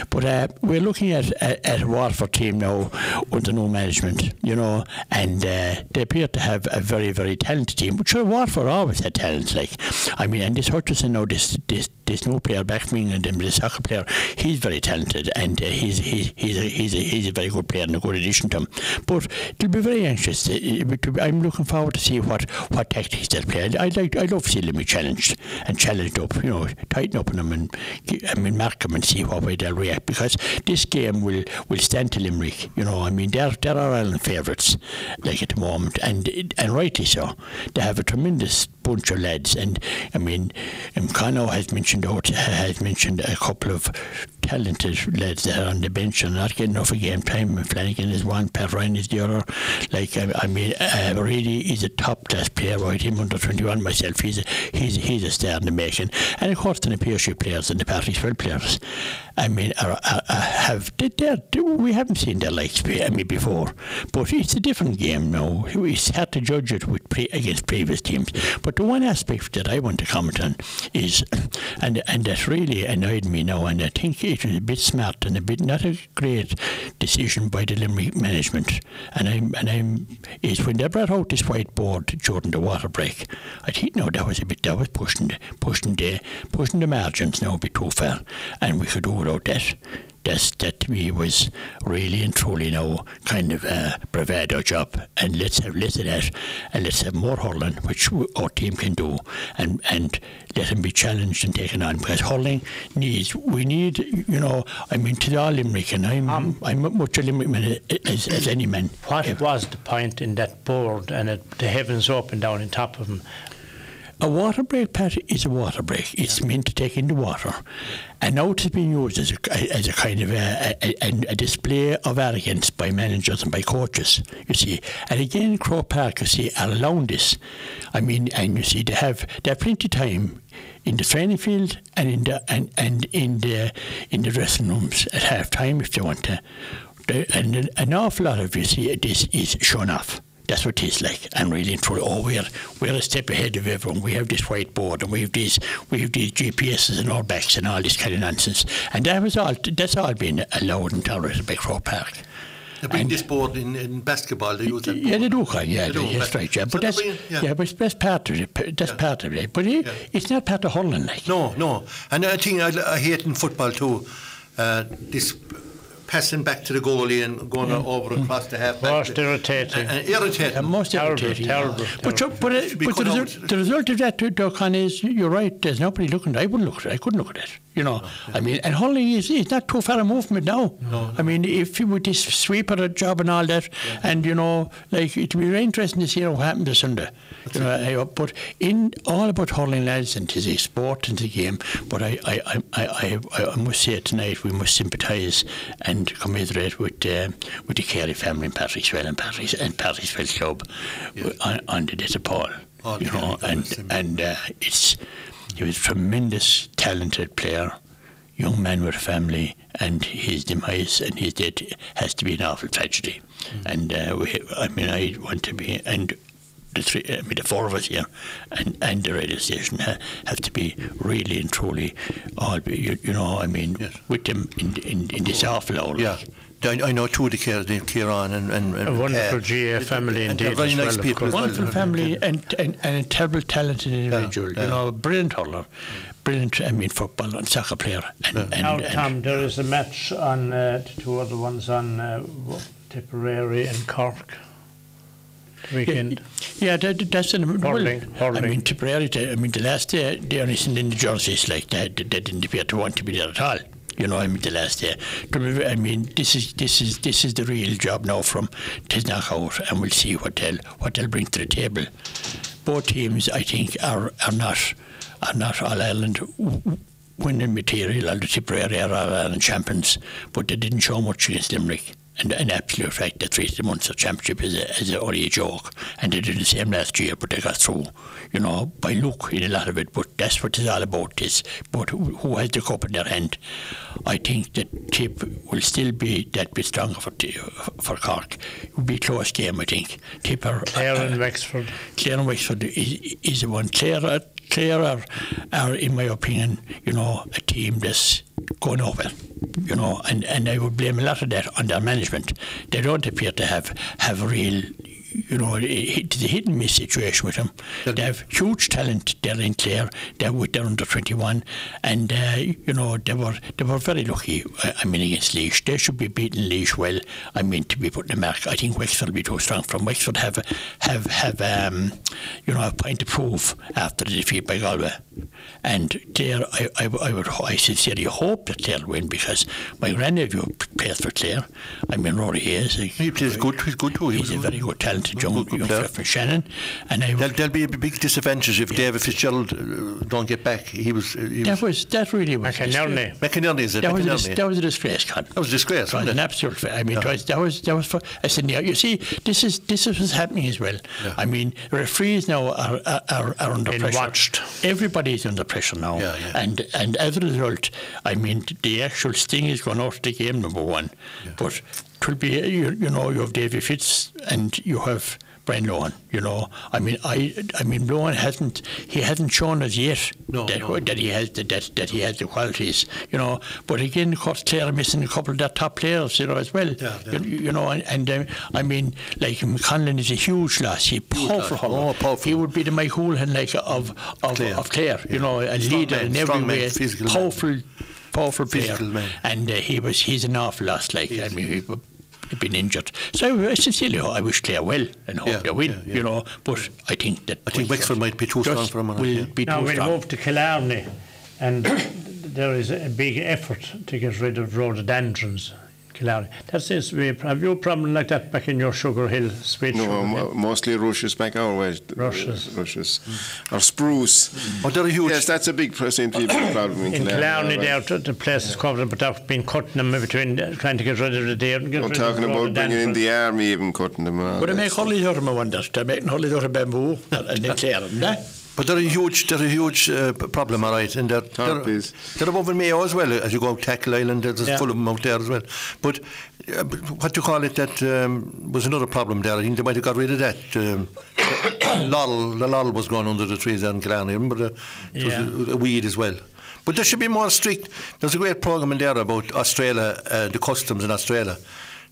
But uh, we're looking at, at, at a Waterford team now under no management, you know, and uh, they appear to have a very, very talented team. But sure, Waterford always had talent. Like, I mean, and this Hutchinson now, this this this new player back from England, and the soccer player, he's very talented, and uh, he's he's he's a, he's a, he's a very good player and a good addition to him. But they'll be very anxious. I'm looking forward to see what what tactics they'll play. I'd like I'd love to see them be challenged and challenged up, you know, tighten up on them and I mean mark them and see what way they'll react because this game will will stand to Limerick. You know, I mean they're they're our Ireland favourites, like at the moment, and and rightly so. They have a tremendous bunch of lads, and I mean, um, has mentioned out has mentioned a couple of talented lads that are on the bench and not getting enough of game time. Flanagan is one, Pat Ryan is the other. Like I, I mean, uh, really, he's a top class player. Right, him under twenty one myself. He's a, he's he's a star in the making, and of course the PSU players and the Patrickswell players. I mean, are, are, are have they, we haven't seen their likes I mean, before, but it's a different game now. It's hard to judge it with pre, against previous teams. But the one aspect that I want to comment on is, and and that really annoyed me now, and I think it was a bit smart and a bit not a great decision by the Limerick management. And I'm and I'm is when they brought out this whiteboard during the water break. I think no, that was a bit that was pushing the, pushing the pushing the margins now a bit too far, and we could do without that that's, that to me was really and truly now kind of a bravado job. And let's have less of that, and let's have more hurling, which our team can do, and and let them be challenged and taken on. Because hurling needs, we need, you know, I mean, to all Limerick, and I'm Um, I'm much a Limerick man as, as any man. What was the point in that board and it, the heavens open down on top of them? A water break, Pat, is a water break. It's meant to take in the water. And now it has been used as a, as a kind of a, a, a display of arrogance by managers and by coaches, you see. And again, Croke Park, you see, are allowing this. I mean, and you see, they have, they have plenty of time in the training field and in the, and, and in the, in the dressing rooms at half time if they want to. And an awful lot of, you see, this is shown off. That's what it is like, and really and truly, oh, we're we're a step ahead of everyone. We have this whiteboard, and we have these we have these GPSs and all backs and all this kind of nonsense. And that was all. That's all been allowed and tolerated by Croke Park. They bring And- this board in, in basketball. They use that board. Yeah, they do, kind. Yeah, They do, that's but- right. Yeah, so but that's bring- yeah. yeah. but that's part of it. That's part of it. But it, Yeah. it's not part of hurling. like. No, no. And I think I, I hate in football too, uh, this passing back to the goalie and going over across the half. Most irritating. And, and irritating. And most Terrible, irritating. terrible, But, terrible. but, uh, Should be but the, result, the result of that, though, Con, is you're right. There's nobody looking. I wouldn't look at it. I couldn't look at it. You know, I mean, and hurling is, is not too far a movement now. I mean, if you with at a job and all that, and you know, like it'd be very interesting to see what happened this Sunday. You know, I- but in all about hurling, lads, and it's a sport and it's a game. But I, I, I, I, I, I must say tonight we must sympathise and commiserate with uh, with the Carey family in Patrickswell and Patrick and Patrickswell Club on, on the death of Paul. All you know, and and uh, it's he was a tremendous, talented player, young man with a family, and his demise and his death has to be an awful tragedy. And uh, we, I mean, I want to be and. The three, I mean, the four of us here, and, and the radio station ha, have to be really and truly, all be, you, you know, I mean, Yes. with them in, in, in this awful hour. Yeah. I, I know two of the care, the Kieran and, and, and A wonderful Care. GA family And indeed very as nice well, people course. as well. Wonderful family and, and, and a terrible talented individual. yeah. You know, brilliant hurler, brilliant. I mean, football and soccer player. And, and, Now, and- Tom, there is a match on uh, the two other ones on uh, Tipperary and Cork. The weekend. Yeah, that, that's an Hurling, well, I mean, Tipperary. I mean, the last day they only sent in the jerseys like that. They, they didn't appear to want to be there at all. You know, I mean, the last day. I mean, this is this is this is the real job now from Tisnock out, and we'll see what they'll what they'll bring to the table. Both teams, I think, are are not are not All Ireland winning material. Or the Tipperary are All Ireland champions, but they didn't show much against Limerick. And an absolute fact, they treated the Munster Championship as, a, as a, only a joke. And they did the same last year, but they got through, you know, by luck in a lot of it. But that's what it's all about. This, but who, who has the cup in their hand? I think that Tip will still be that bit stronger for for Cork. It will be a close game, I think. Tip are, Clare and uh, Wexford. Clare and Wexford is, is the one. Clare, are, Clare are, are, in my opinion, you know, a team that's going over. You know, and, and I would blame a lot of that on their management. They don't appear to have have real, you know, it's a hit and miss situation with them. They have huge talent there in Clare. They're with their under twenty one, and uh, you know they were they were very lucky. uh, I mean against Laois, they should be beating Laois well. I mean to be putting a mark. I think Wexford will be too strong from Wexford have have have um, you know a point to prove after the defeat by Galway, and there I, I, I would I sincerely hope that Clare will win because my grandnephew plays for Clare. I mean Rory is. He plays good. He's good too. He He's a very good, talented young, Good- good young player. fella Shannon, and I There'll, there'll be a big disadvantage if David Fitzgerald uh, don't get back. He was. He that was was that really was. McInerney. McInerney is it? That was, a, that was a disgrace, Con. That was a disgrace, It was wasn't an it? absolute. fa- I mean, it was, that was that was for. I said, yeah, you see, this is this is what's happening as well. I mean, referees now are are, are, are under Being pressure. watched. Everybody's under pressure now, Yeah, yeah. and and as a result, I mean, the actual sting is going out of the game. Number one, but will be you, you know you have David Fitz and you have. Brian Lohan, you know, I mean, I, I mean, Lohan hasn't, he hasn't shown us yet No, that, no. that he has the, that, that he has the qualities, you know. But again, of course, Clare are missing a couple of their top players, you know, as well. Yeah, yeah. You, you know, and, and um, I mean, like McConlin is a huge loss. He powerful. Oh, powerful. He would be the Mike Houlihan like of of Clare. of Clare, you know, a Strong leader man, in every man, way, physical man. powerful. powerful player, and uh, he was he's an awful loss. Like I mean, he, been injured. So uh, sincerely, I wish Clare well and hope Yeah, they win. yeah, yeah. You know, but I think that I think Wexford might be too strong for him, Will yeah. be Now too we'll strong. move to Killarney, and there is a big effort to get rid of rhododendrons. In Killarney. That seems to be. a- Have you a problem like that back in your Sugar Hill, sweet No, Sugar mo- mostly rushes back our way. Rushes. Rushes. Or spruce. Oh, they're huge. Yes, that's a big percent people problem in, In Killarney, Killarney. there, the place is covered, but they've been cutting them in between, trying to get rid of the deer and get We're rid talking of about bringing in the army, even cutting them. and all But they that make stuff. hurley out of wonder. They're making hurley out of bamboo and they clear them. Eh? But they're a huge, they're a huge uh, problem, all right. And they're, they're, Tarpies. they're above in Mayo as well. As you go out Tackle Island, there's Yeah. full of them out there as well. But uh, but what do you call it? That um, was another problem there. I think they might have got rid of that. Um, laurel, the laurel was growing under the trees there in Killarney, but uh, it was a, a weed as well. But there should be more strict. There's a great program in there about Australia, uh, the customs in Australia.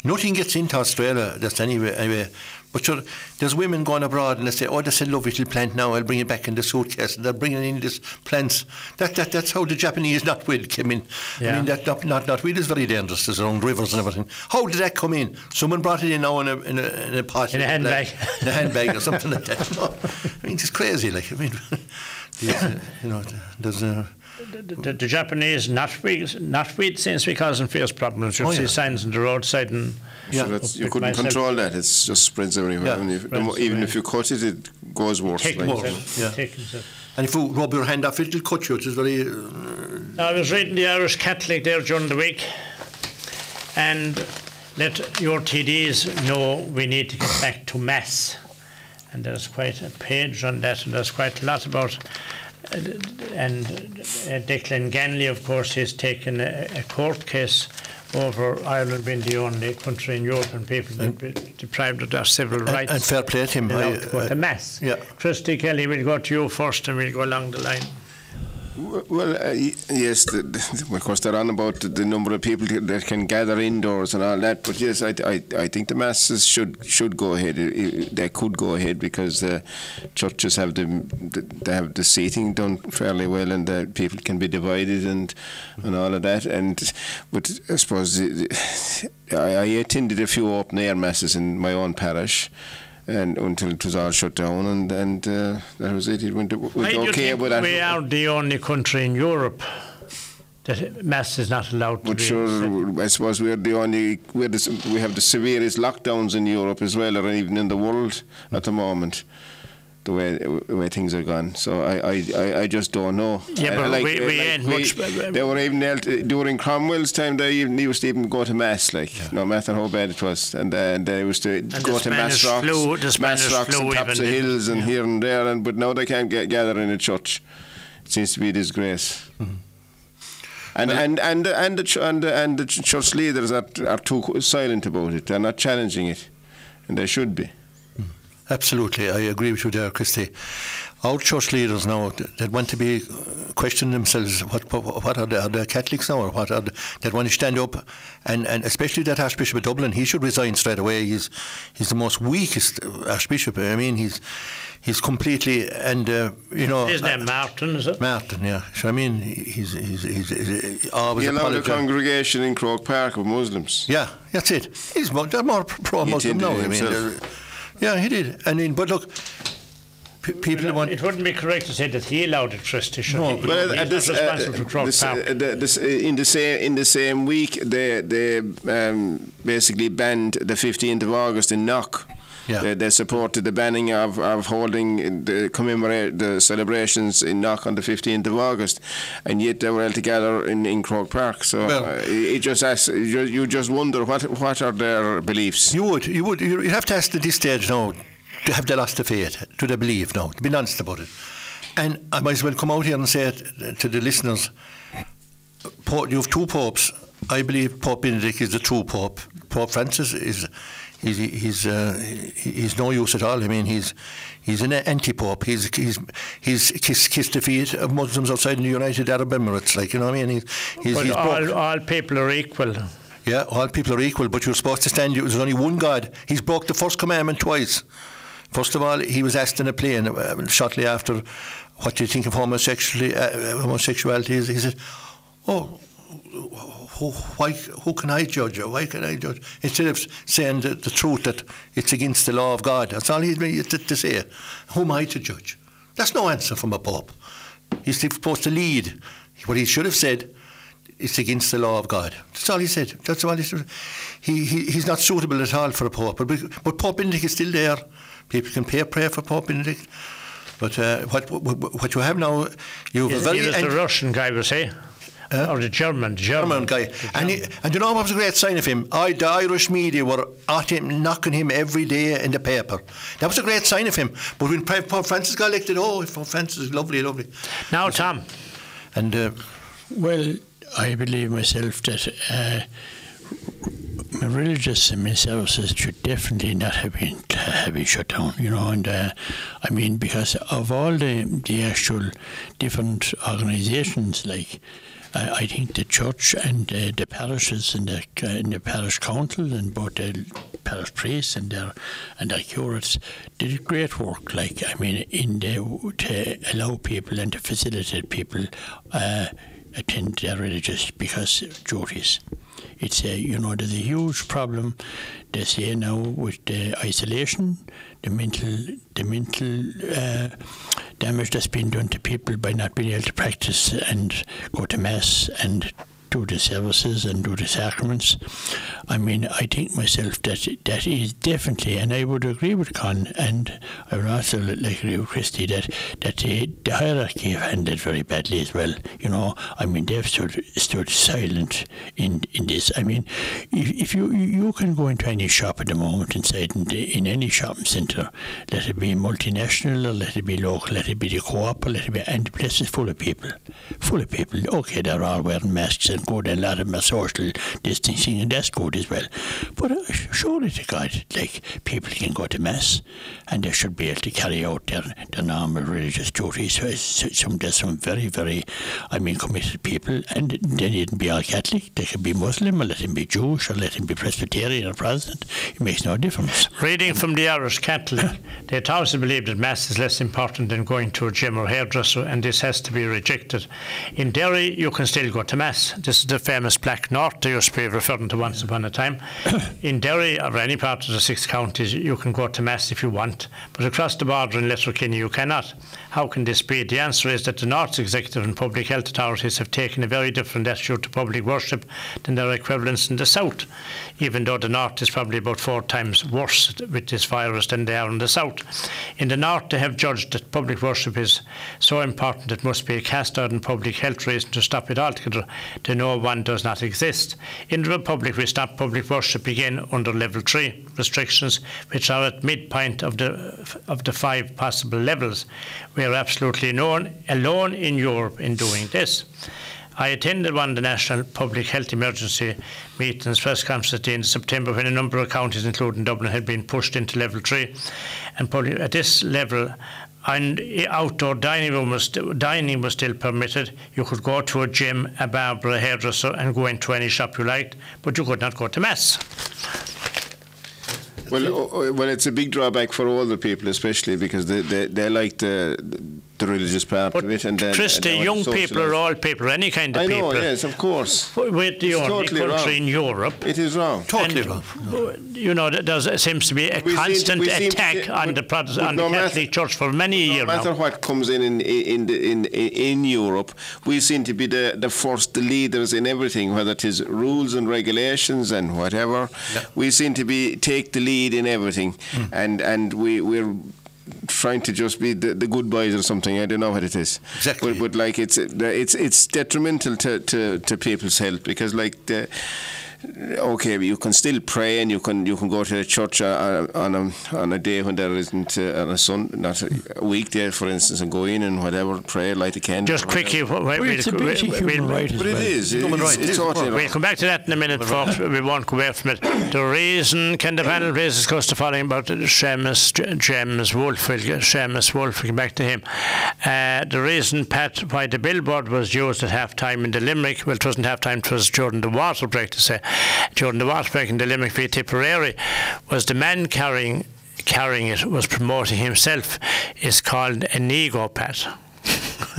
Nothing gets into Australia. That's anyway. anyway. But sure, there's women going abroad and they say, "Oh, that's a lovely little plant. Now I'll bring it back in the suitcase." And they're bringing in these plants. That, that that's how the Japanese knotweed came in. I mean, that not, not knotweed is very dangerous. There's around rivers and everything. How did that come in? Someone brought it in now in a in a, in a pot, In a handbag. in a handbag or something like that. No. I mean, it's crazy. Like I mean, you know, there's a. The, the, the Japanese knotweed, knotweed seems to be causing fierce problems. You'll Oh, see yeah. signs on the roadside and So that's, you couldn't myself. control that. It just spreads everywhere. Yeah, And if, spreads mo- even away. if you cut it, it goes worse. taking like. More. yeah. taking. And if you rub your hand off it, it'll cut you. It's very. Uh, I was reading the Irish Catholic there during the week, and let your TDs know we need to get back to Mass. And there's quite a page on that, and there's quite a lot about. Uh, And uh, Declan Ganley, of course, has taken a, a court case over Ireland being the only country in Europe and people being deprived of their civil and, rights. and fair play to him. I- I- to Mass. yeah. Christy Kelly, we'll go to you first and we'll go along the line. Well, uh, yes, the, the, of course, they're on about the, the number of people that can gather indoors and all that. But yes, I, I, I think the masses should should go ahead. They could go ahead because uh, churches have the, the they have the seating done fairly well, and the people can be divided and and all of that. And but I suppose the, the, I, I attended a few open air masses in my own parish. And until it was all shut down, and and uh, that was it. It went, went Why do you okay. but we are the only country in Europe that mass is not allowed to But sure, I suppose we're the only we're the, we have the severest lockdowns in Europe as well, or even in the world at the moment. The way the way things are gone, so I I, I, just don't know. Yeah, but like, we- we like ain't much- They were even able to, during Cromwell's time. They even used to even go to mass, like no matter how bad it was, and uh, they used to the go to mass rocks, the mass Spanish rocks and tops of hills and here and there, and but now they can't get, gather in a church. It seems to be a disgrace. And and and and the and the, and the church leaders are are too silent about it. They're not challenging it, and they should be. Absolutely, I agree with you there, Christy. Our church leaders now that want to be uh, questioning themselves. What what, what are, the, are they Catholics now, or what are they, that want to stand up, and, and especially that Archbishop of Dublin, he should resign straight away. He's he's the most weakest Archbishop. I mean, he's he's completely and uh, you know. His name Martin, is it? Martin, yeah. So I mean, he's he's he's, he's always He allowed a congregation in Croke Park of Muslims. Yeah, that's it. He's more, they're more pro-Muslim did it now. I mean, himself. they're- yeah, he did. I mean, but look, p- people want. It wouldn't be correct to say that he allowed it, Christy. should No, he? but Well, He's uh, not this, uh, responsible for Croke this, Park. uh, this, uh, in the same in the same week, they they um, basically banned the 15th of August in Knock. Yeah. They, they supported the banning of, of holding the commemorate the celebrations in Knock on the 15th of August, and yet they were all together in, in Croke Park. So Well- uh, it just asks, you, you just wonder what what are their beliefs. You would, you would, you have to ask at this stage now, to have they lost the faith? Do they believe now? To be honest about it. And I might as well come out here and say it to the listeners. You have two popes. I believe Pope Benedict is the true pope. Pope Francis is, he's he's uh, he's no use at all. I mean, he's he's an anti-pope. He's he's he's kissed, kissed the feet of Muslims outside the United Arab Emirates. Like you know what I mean? He's he's, Well, he's all, all people are equal. yeah, all people are equal, but you're supposed to stand. There's only one God. He's broke the first commandment twice. First of all, he was asked in a plane uh, shortly after, "What do you think of homosexuality?" Uh, homosexuality? He said, "Oh, who, why, who can I judge why can I judge? Instead of saying the, the truth that it's against the law of God. That's all he's to, to say. Who am I to judge? That's no answer from a pope. He's supposed to lead. What he should have said, it's against the law of God. That's all he said. That's all he said. He, he, he's not suitable at all for a pope. But, but Pope Benedict is still there. People can pay a prayer for Pope Benedict. But uh, what, what, what you have now, you have Is, a very was the Russian guy, was he? Or the German, German German, guy. And, he, and you know what was a great sign of him? I, the Irish media were at him, knocking him every day in the paper. That was a great sign of him. But when Pope Francis got elected, oh, Pope Francis is lovely, lovely. Now, Tom. And uh, Well, I believe myself that uh, my religious and my services should definitely not have been have been shut down. You know, and uh, I mean because of all the the actual different organisations like. I I think the church and uh, the parishes and the, uh, the parish council and both the parish priests and their and their curates did great work. Like I mean, in the to allow people and to facilitate people uh, attend their religious because duties. It's a you know there's a huge problem. They say now with the isolation, the mental the mental uh, damage that's been done to people by not being able to practice and go to mass and do the services and do the sacraments. I mean, I think myself that that is definitely, and I would agree with Con, and I would also like agree with Christy that that the, the hierarchy have handled very badly as well. You know, I mean, they've stood stood silent in in this. I mean, if, if you you can go into any shop at the moment inside in, the, in any shopping centre, let it be multinational or let it be local, let it be the co-op let it be, and the place is full of people, full of people. Okay, they're all wearing masks and good, and a lot of them are social distancing, and that's good as well. But uh, surely to God, like people can go to mass, and they should be able to carry out their, their normal religious duties. So some there's some very, very, I mean, committed people, and they needn't be all Catholic. They can be Muslim, or let them be Jewish, or let them be Presbyterian or Protestant. It makes no difference. Reading from the Irish Catholic, they thoroughly believe that Mass is less important than going to a gym or hairdresser, and this has to be rejected. In Derry, you can still go to Mass. This is the famous Black North they used to be referring to once upon a time. In Derry, or any part of the six counties, you can go to Mass if you want, but across the border in Letterkenny, you cannot. How can this be? The answer is that the North's executive and public health authorities have taken a very different attitude to public worship than their equivalents in the South, even though the North is probably about four times worse with this virus than they are in the South. In the North, they have judged that public worship is so important it must be a cast out in public health reason to stop it altogether. They know one does not exist. In the Republic, we stopped public worship again under level three restrictions, which are at midpoint of the of the five possible levels. We are absolutely known, alone in Europe in doing this. I attended one of the National Public Health Emergency meetings, at the end September, when a number of counties, including Dublin, had been pushed into level three. And at this level, and outdoor dining room was st- dining was still permitted. You could go to a gym, a barber, a hairdresser, and go into any shop you liked, but you could not go to mass. Well, well, it's a big drawback for all the people, especially because they, they, they like the the religious part But of it, and then Christy, and they young people are all people, any kind of I people. know, yes, of course. With the It's only totally country wrong. in Europe. It is wrong. totally and, wrong. You know, there seems to be a We constant seem attack say- on but- the Protestant, but on no the matter- Catholic Church for many No years matter now. what comes in in in, the, in in Europe, we seem to be the, the first leaders in everything, whether it is rules and regulations and whatever. We seem to be take the lead in everything, Hmm. and and we we're trying to just be the, the good boys or something. I don't know what it is. Exactly. But, but like it's it's it's detrimental to, to, to people's health because like the okay, you can still pray and you can you can go to the church on a, on a, on a day when there isn't uh, on a sun not a, a weekday, for instance, and go in and whatever pray, light a candle. Just quickly, wh- wh- Well, it's a we'll- basic we'll- human we'll- right But well. is. It's, right, it it's totally We'll come back to that in a minute, folks. We won't go away from it. The reason, can the panel please discuss the following about Seamus, J- James Wolfe? We'll get Seamus Wolfe, we'll come back to him. Uh, the reason, Pat, why the billboard was used at half time in the Limerick, well, it wasn't half time, it was during the water break, to say, during the break in the Limerick v Tipperary, was the man carrying carrying it was promoting himself is called an ego pat.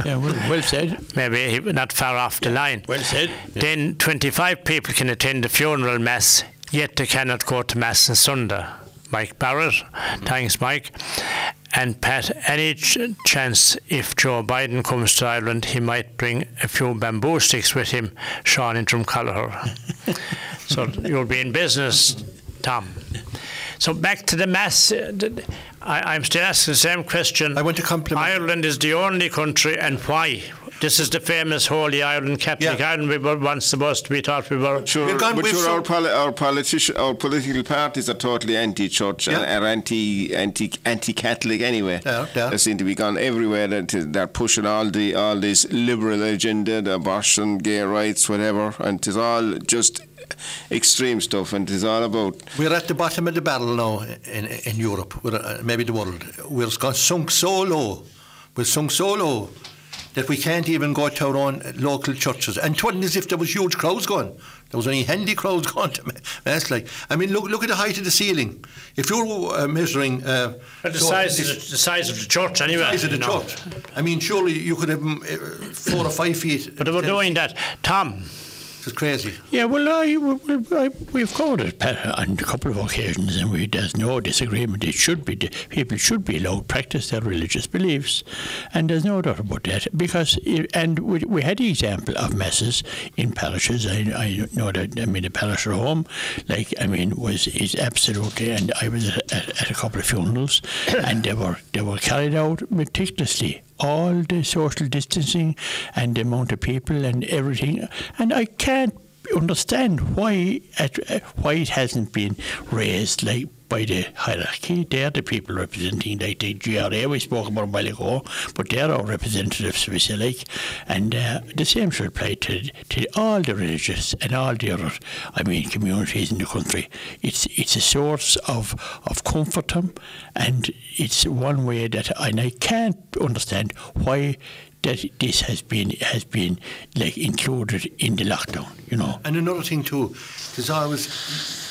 Yeah, well, well said. maybe he- not far off the line. Well said. Then 25 people can attend the funeral mass, yet they cannot go to mass on Sunday. Mike Barrett, thanks, Mike. And Pat, any ch- chance if Joe Biden comes to Ireland, he might bring a few bamboo sticks with him, Sean in Drumcollogher. so you'll be in business, Tom. So back to the mass. uh, I, I'm still asking the same question. I want to compliment- Ireland is the only country, and why? This is the famous Holy Ireland, Catholic Yeah. Ireland. We were once supposed to be thought we were. Sure, We've gone- but sure, our, poli- our politician, our political parties are totally anti-church and Yeah. are anti, anti, anti-Catholic anyway. Yeah, yeah. They seem to be gone everywhere. They're pushing all the all this liberal agenda, the abortion, gay rights, whatever, and it's all just extreme stuff. And it's all about We're at the bottom of the barrel now in, in Europe, we're, uh, maybe the world. We're gone sunk so low, we're sunk so low that we can't even go to our own local churches. And it wasn't as if there was huge crowds going. There was only handy crowds going to mass. Like, I mean, look, look at the height of the ceiling. If you're uh, measuring uh, the so size, this- of the, the size of the church, anyway. size of the know. church. I mean, surely you could have uh, four or five feet. But they were doing that. Tom, It's crazy. Yeah, well, I, I, we've covered it Pat, on a couple of occasions, and we, there's no disagreement. It should be people should be allowed to practice their religious beliefs, and there's no doubt about that. Because it, and we, we had the example of masses in parishes. I, I know that I mean the parish home, like I mean, was is absolutely. And I was at, at a couple of funerals, and they were they were carried out meticulously all the social distancing and the amount of people and everything. And I can't understand why it, why it hasn't been raised like by the hierarchy. They're the people representing like the GRA we spoke about a while ago, but they're our representatives, we say like, and uh, the same should apply to to all the religious and all the other, I mean, communities in the country. It's it's a source of of comfort and it's one way that and I can't understand why that this has been has been like included in the lockdown. You know. And another thing too, because I always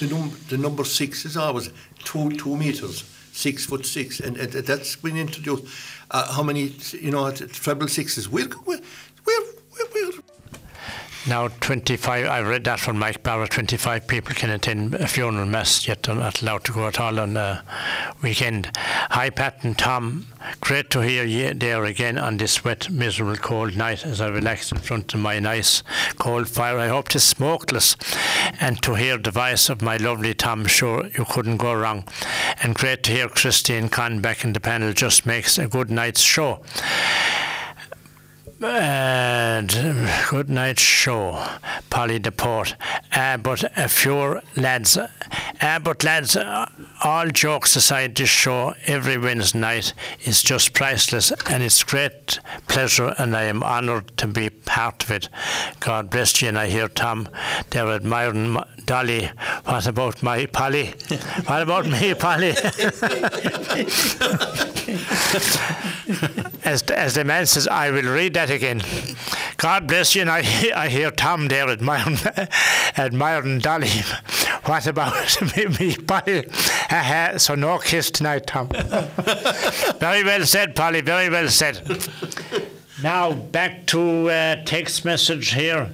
the, num- the number six is always two two meters, six foot six, and, and that's been introduced. Uh, how many, you know, treble sixes? We're, we're, we're now 25, I read that from Mike Barrett, 25 people can attend a funeral mass, yet they're not allowed to go at all on a weekend. Hi, Pat and Tom. Great to hear you there again on this wet, miserable, cold night as I relax in front of my nice cold fire. I hope it's smokeless. And to hear the voice of my lovely Tom, sure you couldn't go wrong. And great to hear Christine Conn back in the panel just makes a good night's show. And good night show, Polly Deport. Uh, but a few lads, uh, but lads, uh, all jokes aside, this show every Wednesday night is just priceless, and it's great pleasure, and I am honoured to be part of it. God bless you, and I hear Tom, they're admiring m- Dolly. What about my Polly? what about me, Polly? as, as the man says, I will read that again. God bless you, and I, I hear Tom there at admiring, admiring Dolly. What about me, me Polly? Uh-huh, so no kiss tonight, Tom. very well said, Polly, very well said. Now, back to uh, text message here.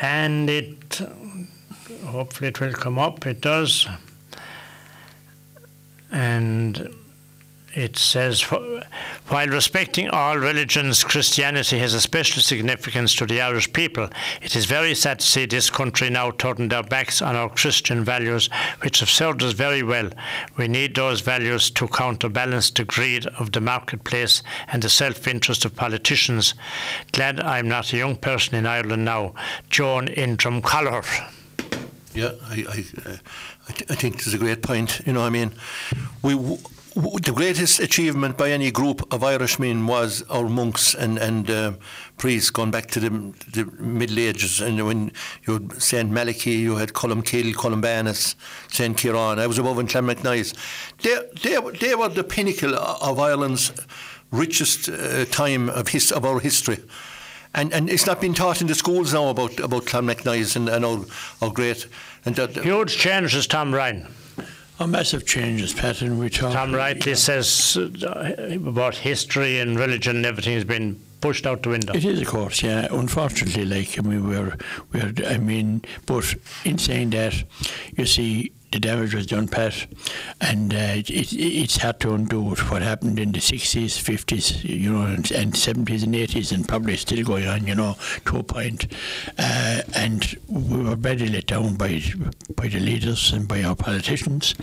And it, hopefully it will come up, it does. And it says, while respecting all religions, Christianity has a special significance to the Irish people. It is very sad to see this country now turning their backs on our Christian values, which have served us very well. We need those values to counterbalance the greed of the marketplace and the self interest of politicians. Glad I'm not a young person in Ireland now. Joan in Drumcollogher. Yeah, I, I, uh, I, th- I think it's a great point. You know, I mean, we w- the greatest achievement by any group of Irishmen was our monks and and uh, priests going back to the, the Middle Ages. And when you had Saint Malachy, you had Columcille, Columbanus, Saint Kieran. I was above in Clonmacnoise. They, they, they were the pinnacle of Ireland's richest uh, time of his of our history. And, and it's not been taught in the schools now about about Clonmacnoise and, and our, our great and that, Huge changes, Tom Ryan. A massive changes, Pat, and we talk. Tom rightly says uh, about history and religion and everything has been pushed out the window. It is, of course, yeah. Unfortunately, like I mean, we're, we're, I mean, but in saying that, you see, the damage was done, Pat, and uh, it, it's hard to undo what happened in the 60s, 50s, you know, and, and 70s and 80s, and probably still going on, you know, to a point. Uh, and we were badly let down by by the leaders and by our politicians,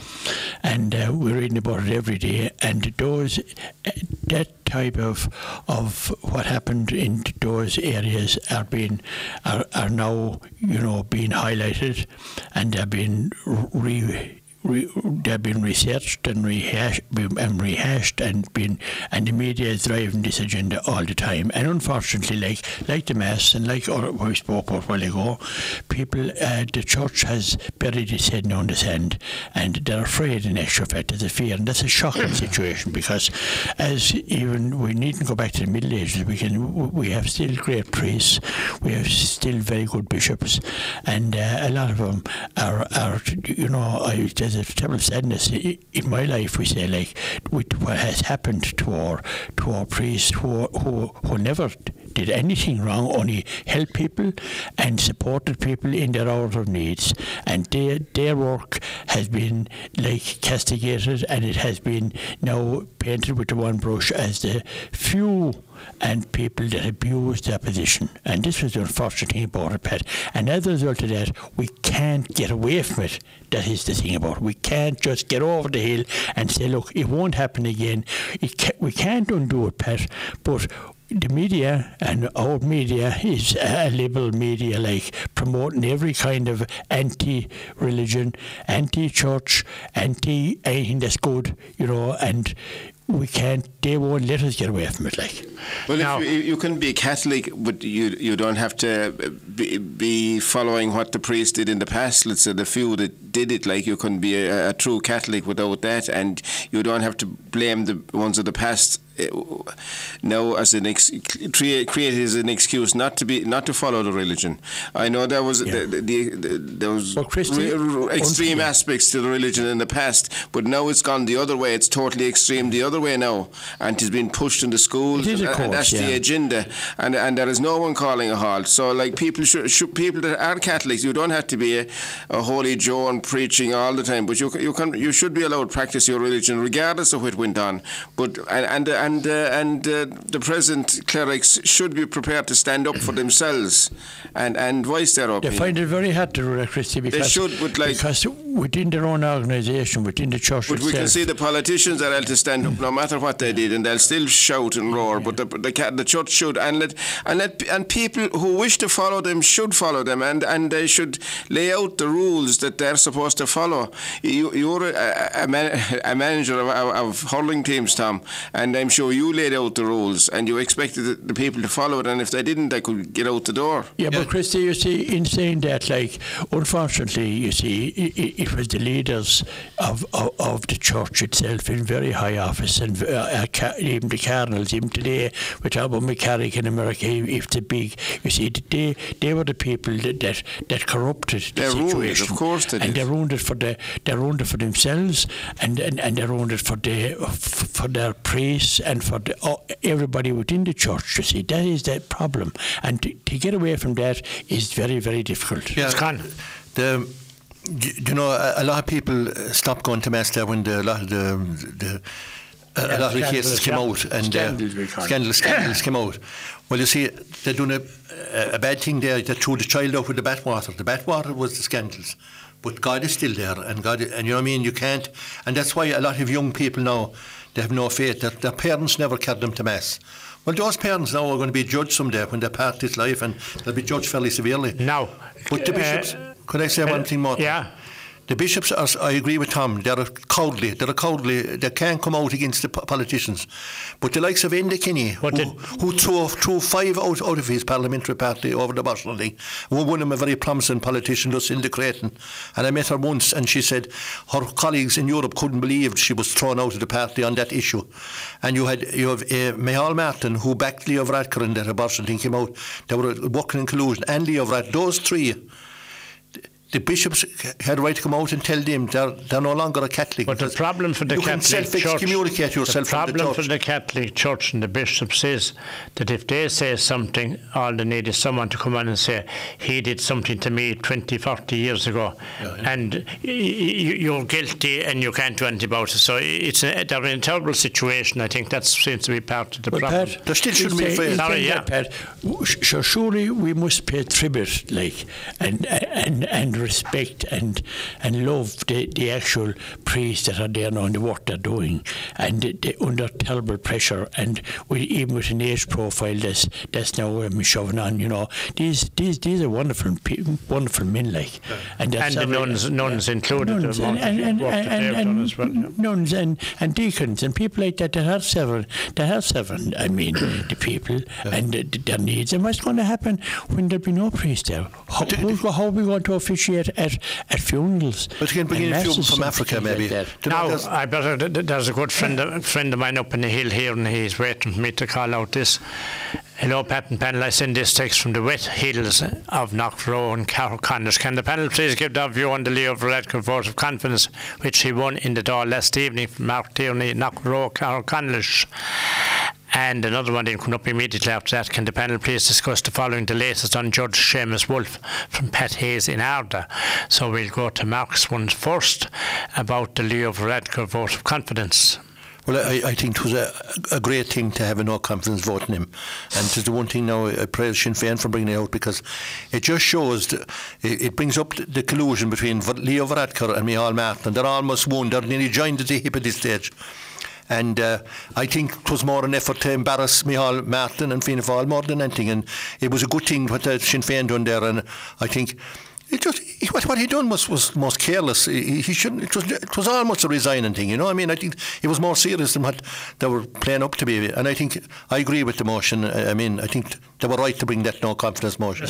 and uh, we're reading about it every day. And those uh, that type of of what happened in those areas are being are, are now you know being highlighted, and they're being re re, they've been researched and rehashed and rehashed and been and the media is driving this agenda all the time. And unfortunately like like the mass and like all, we spoke about a while ago people uh, the church has buried its head down the sand and they're afraid in extra fact there's a fear. And that's a shocking situation because as even we needn't go back to the middle ages we can we have still great priests we have still very good bishops and uh, a lot of them are, are you know I, there's a terrible sadness in my life. We say like with what has happened to our to our priests who who who never did anything wrong, only helped people and supported people in their hour of needs. And their their work has been like castigated, and it has been now painted with the one brush as the few and people that abuse their position. And this was the unfortunate thing about it, Pat. And as a result of that, we can't get away from it. That is the thing about it. We can't just get over the hill and say, look, it won't happen again. Can, we can't undo it, Pat. But the media and our media is a liberal media like promoting every kind of anti-religion anti-church anti anything that's good you know and we can't, they won't let us get away from it. Like, well, now, you, you, can be Catholic, but you you don't have to be, be, following what the priest did in the past. Let's say the few that did it, like you can be a, a true Catholic without that, and you don't have to blame the ones of the past Uh, now as an ex- created as an excuse not to be not to follow the religion. I know there was yeah. the, the, the, there was well, re- extreme aspects to the religion in the past, but now it's gone the other way. It's totally extreme the other way now, and it's been pushed into schools. It is, and, course, and that's yeah. the agenda, and and there is no one calling a halt. So like people should, should people that are Catholics, you don't have to be a, a holy Joe and preaching all the time, but you you can you should be allowed to practice your religion regardless of what went on. But and and, and and uh, and uh, the present clerics should be prepared to stand up for themselves and, and voice their opinion. They find it very hard to do Christy, because, they should, but like, because within their own organisation, within the church But itself, we can see the politicians are able to stand up no matter what they did, and they'll still shout and roar. But the, the, the church should, and let, and let and people who wish to follow them should follow them, and, and they should lay out the rules that they're supposed to follow. You, you're a, a, man, a manager of, of, of hurling teams, Tom, and I'm sure you laid out the rules and you expected the, the people to follow it, and if they didn't, they could get out the door. Yeah, yeah. but Christy, you see, in saying that, like, unfortunately, you see, it, it was the leaders of, of, of the church itself in very high office, and uh, uh even the cardinals, even today, with Albert McCarrick in America, if the big, you see, they they were the people that that, that corrupted the they're situation. Ruined, of course, they and did. they're ruined it for the they're ruined it for themselves, and and, and they're ruined it for the for their priests and for the, oh, everybody within the church. You see, that is the problem, and to, to get away from that is very, very difficult. Yeah, the, you know, a, a, lot of people stopped going to mass there when the, a lot of the, the a, lot of the cases came out and uh, scandals, scandals came out. Well, you see, they're doing a, a bad thing there. They threw the child out with the bathwater. The bathwater was the scandals, but God is still there, and God, and you know what I mean. You can't, and that's why a lot of young people now they have no faith. Their, their parents never carried them to mass. Well, those parents now are going to be judged someday when they part this life, and they'll be judged fairly severely. Now, but the bishops, uh, could I say uh, one thing more? Yeah. The bishops, are, I agree with Tom, they're cowardly. They're cowardly. They can't come out against the politicians. But the likes of Enda Kenny, who, who threw, threw five out, out of his parliamentary party over the Boston thing, one of them a very promising politician, Lucinda Creighton. And I met her once and she said her colleagues in Europe couldn't believe she was thrown out of the party on that issue. And you had you have uh, Martin, who backed Leo Varadkar in that abortion thing came out. They were working in collusion. And Leo Varadkar, those three the bishops had a right to come out and tell them they're, they're no longer a Catholic. But the problem for the you Catholic can Church, self-excommunicate yourself the problem from the for the Catholic Church and the bishops is that if they say something, all they need is someone to come on and say, "He did something to me 20, 40 years ago, and y- y- you're guilty and you can't do anything about it." So it's a, they're in a terrible situation. I think that seems to be part of the But problem. Pat, There still shouldn't be fair- Sorry, yeah. that, Pat, w- sh- so surely we must pay tribute, like, and and and respect and and love the, the actual priests that are there now and the work they're doing, and they, they under terrible pressure, and we, even with an age profile that's that's now um, shoving on, you know, these these these are wonderful pe- wonderful men, like, and that's And the nuns- nuns included, nuns and, and, and, and, done as well, yeah. nuns and, and deacons and people like that that have seven that have several I mean the people and the, their needs. And what's going to happen when there'll be no priest there? How, how are we going to officiate at, at funerals But you can bring in a few from Africa, things like maybe. that? Do you know, Now, I better. th- th- There's a good friend, of- friend of mine up in the hill here, and he's waiting for me to call out this. Hello, Pat and panel. I send this text from the wet hills of Knockrow and Carroll Can the panel please give their view on the Leo Varadkar vote of confidence, which he won in the Dáil last evening from Mark Tierney, Knockrow, Carroll and another one didn't come up immediately after that. Can the panel please discuss the following, the latest on Judge Seamus Woulfe from Pat Hayes in Ardagh? So we'll go to Mark's one first about the Leo Varadkar vote of confidence. Well, I, I think it was a, a great thing to have a no confidence vote in him. And it's the one thing now uh, I praise Sinn Féin for bringing it out because it just shows, the, it, it brings up the, collusion between Leo Varadkar and Micheál Martin. They're almost one, they're nearly joined at the hip at this stage. And uh, I think it was more an effort to embarrass Micheál Martin and Fianna Fáil more than anything. And it was a good thing what the Sinn Féin done there. And I think it just what, what he done was, was most careless. He, he shouldn't. It was it was almost a resigning thing, you know. I mean, I think it was more serious than what they were playing up to be. And I think I agree with the motion. I mean, I think they were right to bring that no confidence motion.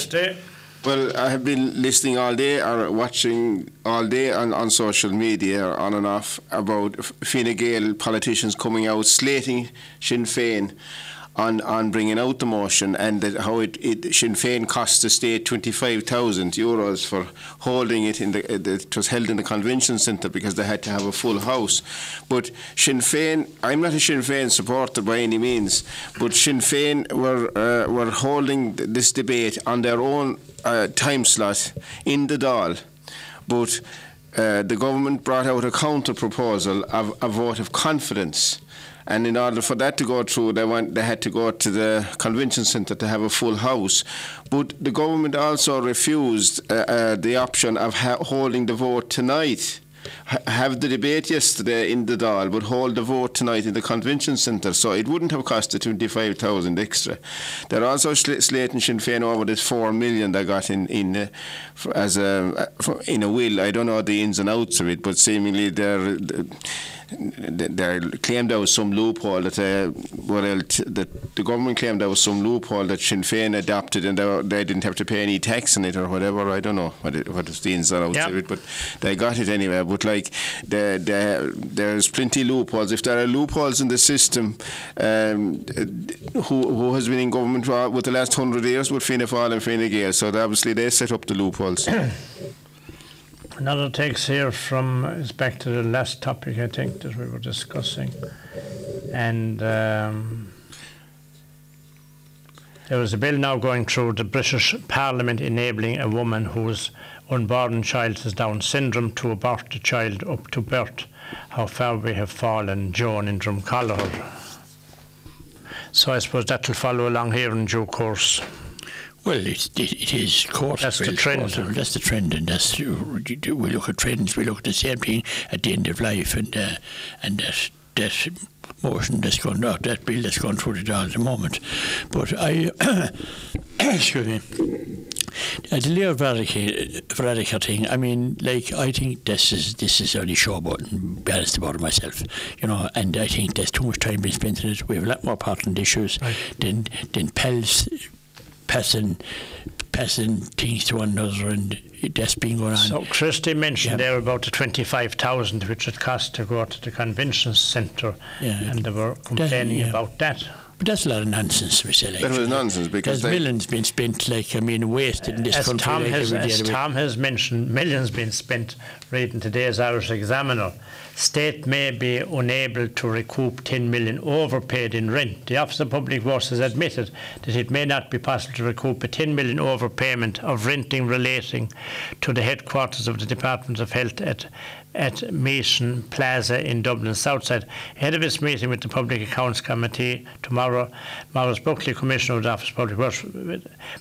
Well, I have been listening all day or watching all day on, on social media, on and off, about Fine Gael politicians coming out slating Sinn Féin on, on bringing out the motion and that how it, it Sinn Féin cost the state 25,000 euros for holding it in the, uh, it was held in the convention centre because they had to have a full house. But Sinn Féin, I'm not a Sinn Féin supporter by any means, but Sinn Féin were, uh, were holding this debate on their own uh, time slot in the Dáil. But uh, the government brought out a counter proposal of a vote of confidence. And in order for that to go through, they, went, they had to go to the convention centre to have a full house. But the government also refused uh, uh, the option of holding the vote tonight. Ha- have the debate yesterday in the Dáil, but hold the vote tonight in the convention centre, so it wouldn't have cost the 25,000 extra. They're also sl- slating Sinn Féin over this 4 million they got in, in, uh, as a, uh, in a will. I don't know the ins and outs of it, but seemingly they're. They claimed there was some loophole that uh, well, that the government claimed there was some loophole that Sinn Féin adopted and they, they didn't have to pay any tax on it or whatever. I don't know what, it, what is the ins and outs Yeah. of it, but they got it anyway. But like the, the, there's plenty loopholes. If there are loopholes in the system, um, who, who has been in government for, with the last hundred years with Fianna Fáil and Fine Gael? So obviously they set up the loopholes. Another text here from is back to the last topic I think that we were discussing, and um, there was a bill now going through the British Parliament enabling a woman whose unborn child has Down syndrome to abort the child up to birth. How far we have fallen, Joan in Drumcollogher. So I suppose that will follow along here in due course. Well, it, it, it is court. That's the trend. court, That's the trend, and that's we look at trends. We look at the same thing at the end of life, and uh, and that that motion that's going out, that bill that's going through the Dáil at the moment. But I, excuse me. Uh, the Leo Varadkar thing. I mean, like I think this is this is only showboat. Be honest about it myself, you know. And I think there's too much time being spent in it. We have a lot more important issues than than Pell's passing passing things to one another, and that's been going on. So Christy mentioned Yeah. there about the 25,000 which it cost to go to the convention centre Yeah. and they were complaining yeah. about that. But that's a lot of nonsense, we say. That was nonsense because there's they- millions been spent, like I mean, wasted in this as country. Tom like, has, as of the week. Tom has mentioned, millions been spent reading today's Irish Examiner. State may be unable to recoup 10 million overpaid in rent. The Office of Public Works has admitted that it may not be possible to recoup a 10 million overpayment of renting relating to the headquarters of the Department of Health at at Miesian Plaza in Dublin Southside. Ahead of its meeting with the Public Accounts Committee tomorrow, Maurice Buckley, Commissioner of the Office of Public Works,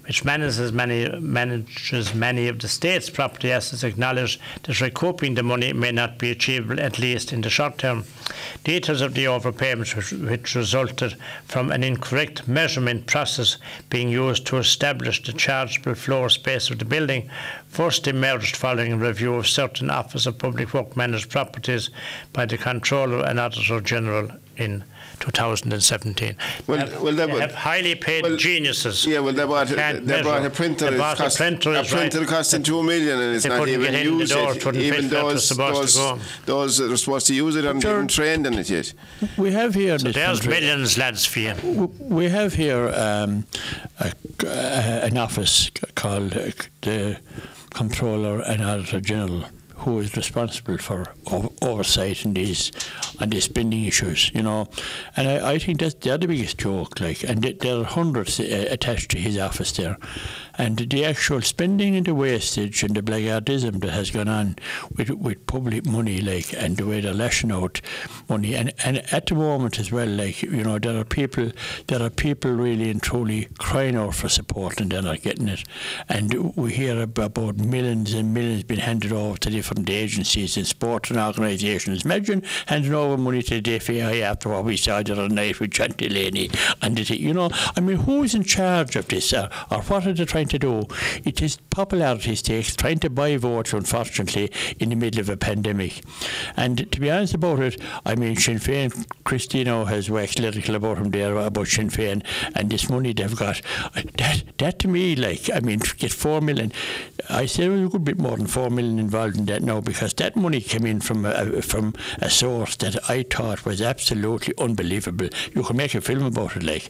which manages many, manages many of the state's property assets, acknowledged that recouping the money may not be achievable, at least in the short term. Details of the overpayments, which, which resulted from an incorrect measurement process being used to establish the chargeable floor space of the building, first emerged following a review of certain Office of Public Work managed properties by the Controller and Auditor General in 2017. Well- They have- well, that they would- have highly paid well, geniuses. Yeah, well, they bought, Can't they bought a printer. They it's bought cost, a printer, is printer right. costing two million, and it's They not couldn't even get in the used door, yet. couldn't fit Even those, those, those that are supposed to use it aren't Sure. even trained in it yet. We have here in this There's country- millions, lads, for you. We have here um, a, uh, an office called uh, the Controller and Auditor General, who is responsible for oversight in these on these spending issues. You know, and I, I think that's they're the biggest joke. Like, and th- there are hundreds uh, attached to his office there, and the actual spending and the wastage and the blackguardism that has gone on with with public money, like, and the way they're lashing out money, and and at the moment as well, like, you know, there are people there are people really and truly crying out for support and they're not getting it, and we hear about millions and millions being handed over to different agencies and sports and organisations. Imagine handing over money to the FAI after what we saw the other night with John Delaney and you know, I mean, who is in charge of this, or, or what are they trying to do? It is popularity stakes, trying to buy votes, unfortunately, in the middle of a pandemic. And to be honest about it, I mean, Sinn Féin, Christino has waxed lyrical about him there about Sinn Féin and this money they've got. That, that to me, like, I mean, get four million, I say there was a good bit more than four million involved in that now because that money came in from a, from a source that I thought was absolutely unbelievable. You can make a film about it, like,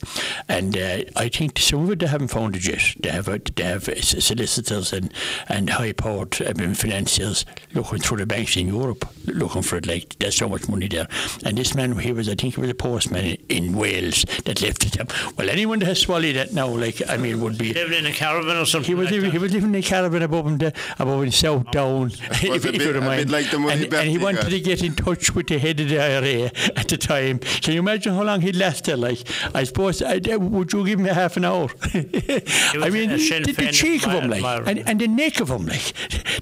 and uh, I think some of it they haven't found it yet. They have they have solicitors and and high powered I mean, financiers looking through the banks in Europe looking for it. Like, there's er so much money there. And this man, he was I think he was a postman in, in Wales that left it. Well, anyone that has swallowed that now, like, I mean, would be. Living in a caravan or something. He was, like living, that. he was living in a caravan above him, the, above in South Down, if, a if bit- you don't mind. like the money and, and he wanted got. to get in touch with the head of the IRA at the time. Can you imagine how long he'd last there? Like, I suppose, I, would you give him a half an hour? I mean, a the, the cheek of him, like, and, and the neck of him, like,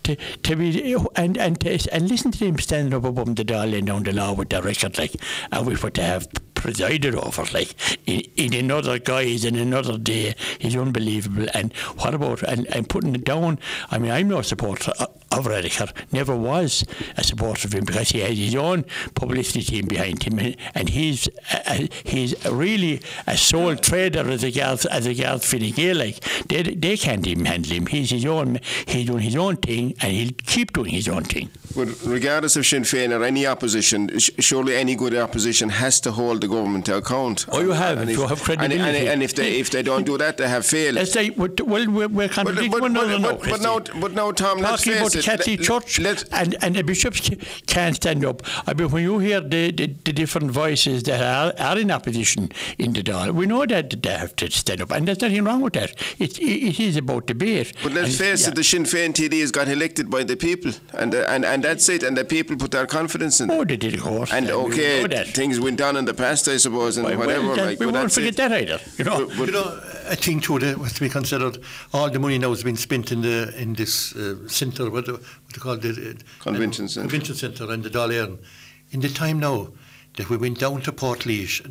to, to be, and and to, and listen to him standing up above him, the Dáil laying down the law with the record, like, and with what they have presided over, like, in, in another guise and another day. He's unbelievable. And what about and, and putting it down? I mean, I'm no supporter of, Radical. Never was a supporter of him because he has his own publicity team behind him, and, and he's uh, he's really a sole trader as a regards as regards Fine Gael. Like they they can't even handle him. He's his own. He's doing his own thing, and he'll keep doing his own thing. But regardless of Sinn Féin or any opposition, sh- surely any good opposition has to hold the government to account. Oh, you have, And if you have and, and, credibility. and if they if they don't do that, they have failed. Let's say, well, we're, contradicting but- one but- another now, but- now- but now, Tom, let's Talking about face the it, Catholic Church let- and, and the bishops can't stand up. I mean, when you hear the, the, the different voices that are, are in opposition in the Dáil, we know that they have to stand up, and there's nothing wrong with that. It, it, it is about debate. But let's And, face yeah. it, the Sinn Féin TDs got elected by the people, and and and that's it. And the people put their confidence in. Oh, they did, of course. And okay, know things went down in the past, I suppose, and Well, well, whatever. that- like, we won't forget it. that either. You know. But- but- you know, I think too that was to be considered. All the money now has been spent in the in this uh, centre, what, do- what they call it, uh, Convention centre. convention centre, and the Dáil In the time now that we went down to Port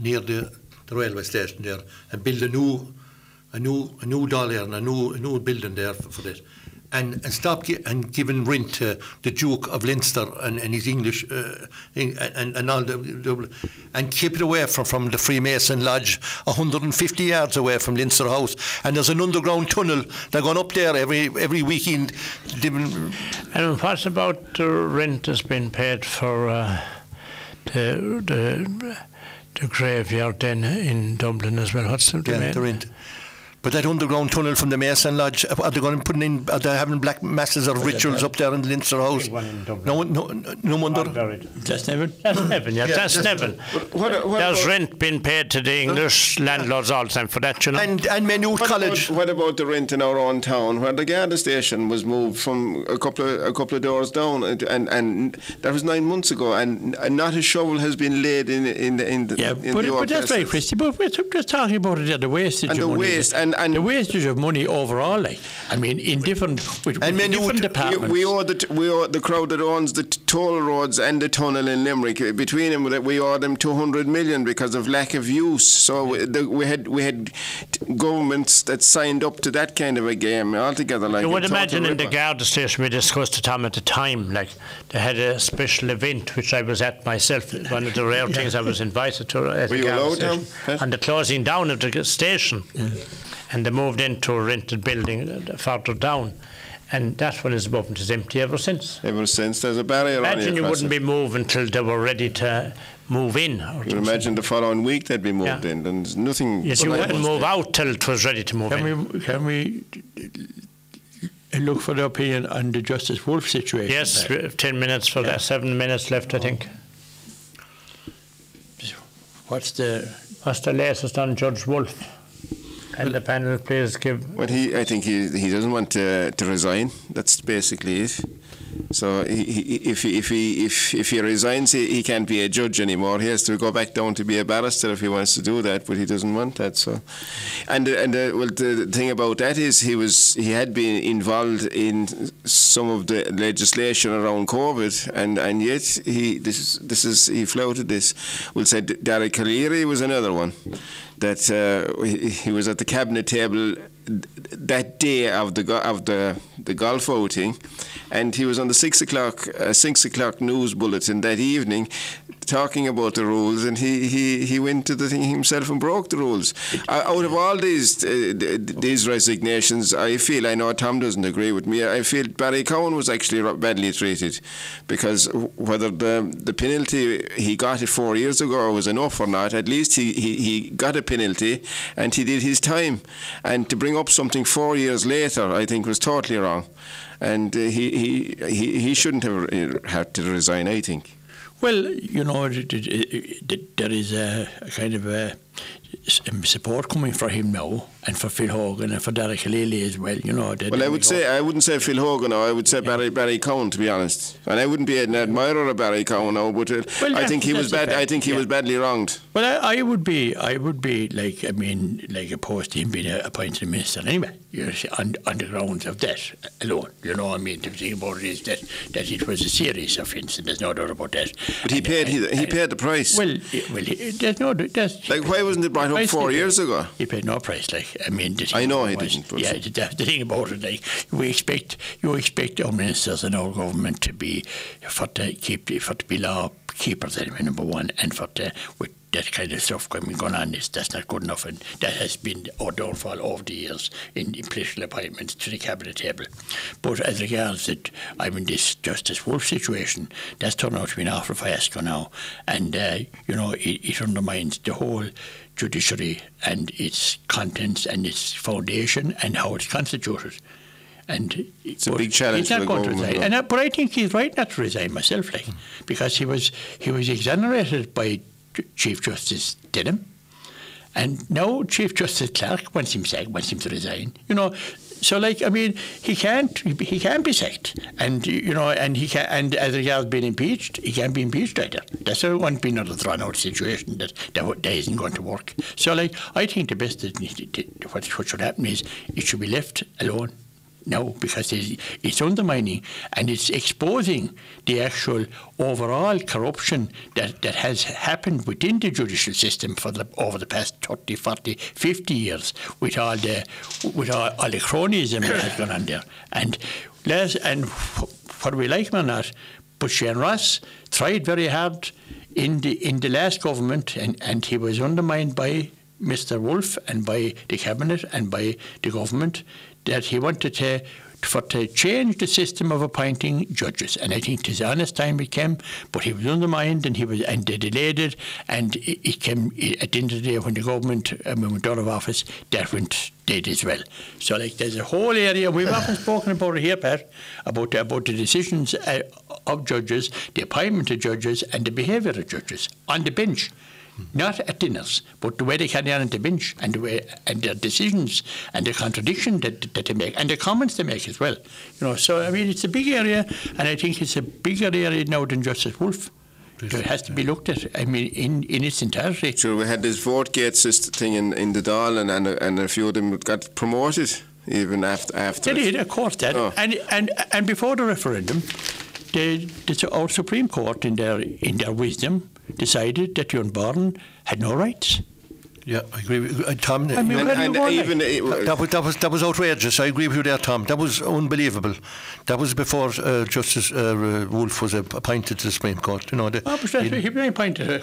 near the, the railway station there and built a new a new a new Dáil a new a new building there for, for this. And, and stop gi- and giving rent to the Duke of Leinster and, and his English uh, and, and all the, the and keep it away from, from the Freemason Lodge, 150 yards away from Leinster House. And there's an underground tunnel. They're going up there every every weekend. And what about the rent that's been paid for uh, the, the the graveyard then in Dublin as well. What's the Yeah, they're in. But that underground tunnel from the Mason Lodge, uh, are they going to put in, are they having black masses of rituals up there in the Leinster House? Big one in No, no, no wonder. Buried. That's never. That's Nevin, yeah, that's Nevin. What, what There's about- rent being paid to the English landlords all the time for that, you know. And, and Maynooth What College. About, what about the rent in our own town, where the Garda station was moved from a couple of a couple of doors down, and and, and that was nine months ago, and, and not a shovel has been laid in in the in the Yeah, in but, the but that's right, places. Christy. But we're just talking about it, yeah, the wastage And the waste, and- and- the wastage of money overall. Like, I mean, in different with, And with different departments. We owe the t- we owe the crowd that owns the toll roads and the tunnel in Limerick between them we owe them 200 million because of lack of use. So we, the, we had we had governments that signed up to that kind of a game altogether. Like You would imagine in the. Garda station we discussed it at the time, like they had a special event which I was at myself. One of the rare things I was invited to at Were the you allowed? On the closing down of the station, and they moved into a rented building uh, further down, and that one is open. It's empty ever since. Ever since there's a barrier on Imagine it you wouldn't it. be moving until they were ready to move in. Or You something. imagine the following week they'd be moved Yeah. in. Then there's nothing. Yes, you wouldn't must- move out till it was ready to move in. Can we can we look for the opinion on the Justice Woulfe situation? Yes, there? we have 10 minutes for that, seven minutes left, I think. What's the What's the latest on Judge Woulfe? And the panel, please give. Well, he, I think he, he doesn't want to, to resign. That's basically it. So he, he, if he, if he if if he resigns, he, he can't be a judge anymore. He has to go back down to be a barrister if he wants to do that. But he doesn't want that. So, and and uh, well, the thing about that is he was he had been involved in some of the legislation around COVID, and, and yet he this is this is he flouted this. We'll say Dara Calleary was another one that uh, he, was at the cabinet table that day of the of the the golf outing, and he was on the six o'clock uh, six o'clock news bulletin that evening, talking about the rules, and he, he, he went to the thing himself and broke the rules. Uh, out of all these uh, these resignations, I feel I know Tom doesn't agree with me. I feel Barry Cowen was actually badly treated, because whether the the penalty he got it four years ago was enough or not, at least he, he, he got a penalty and he did his time, and to bring up something four years later, I think was totally wrong, and uh, he, he he he shouldn't have uh, had to resign. I think. Well, you know, th- th- th- there is a, kind of a um, support coming for him now, and for Phil Hogan and for Dara Calleary as well. You know, Well, I would say I wouldn't say Phil Hogan. I would say Barry Barry Cowen to be honest, and I wouldn't be an admirer of Barry Cowen now. But uh, Well, I think he was bad. I think he yeah. was badly wronged. Well, I, I would be, I would be like, I mean, like opposed to him being appointed minister anyway. You know, on, on the grounds of that alone. You know, I mean, the thing about it is that that it was a serious offence, and there's no doubt about that. But he And- paid. He, and- he and- paid the price. Well, well, he- there's no, there's Like, why wasn't it brought up four he years ago? He paid no price. Like I mean, the I know he was- didn't, Yeah, the, the thing about it, like we expect, you expect our ministers and our government to be for to keep the, for to be law keepers anyway, number one, and for to with that kind of stuff going going on is that's not good enough, and that has been our downfall over the years in, in political appointments to the cabinet table. But as regards it, I mean, this Justice Woulfe situation, that's turned out to be an awful fiasco now, and uh, you know it, it undermines the whole judiciary and its contents and its foundation and how it's constituted. And it's a big challenge He's not for going to resign. And, uh, but I think he's right not to resign myself, like, because he was he was exonerated by Chief Justice Denham, and now Chief Justice Clarke wants him sacked, wants him to resign. You know, so like I mean, he can't he can't be sacked, and you know, and he can and as regards being impeached, he can't be impeached either. That's a won't be another thrown out situation that that, that isn't going to work. So like I think the best that what what should happen is it should be left alone. No, because it's, undermining and it's exposing the actual overall corruption that, that has happened within the judicial system for the, over the past 30, 40, 50 years with all the with all, all the cronyism that has gone on there. And les, and wh- whether we like him or not, but Shane Ross tried very hard in the in the last government and, and he was undermined by Mr. Woulfe and by the cabinet and by the government that he wanted to for to change the system of appointing judges. And I think his honest time it came, but he was undermined and he was and they delayed it. And it, came at the end of the day when the government um, went out of office, that went dead as well. So like there's a whole area we've often spoken about it here, Pat, about about the decisions uh, of judges, the appointment of judges, and the behaviour of judges on the bench not at dinners, but the way they carry on at the bench and the way and their decisions and the contradiction that, that they make and the comments they make as well. You know, so I mean it's a big area and I think it's a bigger area now than Justice Woulfe. So it has to be looked at. I mean, in, in its entirety. Sure, we had this vote gate system thing in, in the Dáil, and, and, and a few of them got promoted even after after. They did, of course, that. Oh. And, and and before the referendum, the, the our Supreme Court, in their in their wisdom, decided that John Barton had no rights. Yeah, I agree with uh, Tom. I mean, And, where and even it, that, was, that was that was outrageous. I agree with you there, Tom. That was unbelievable. That was before uh, Justice uh, Woulfe was uh, appointed to the Supreme Court. You know, the, Oh, but in- he been appointed a,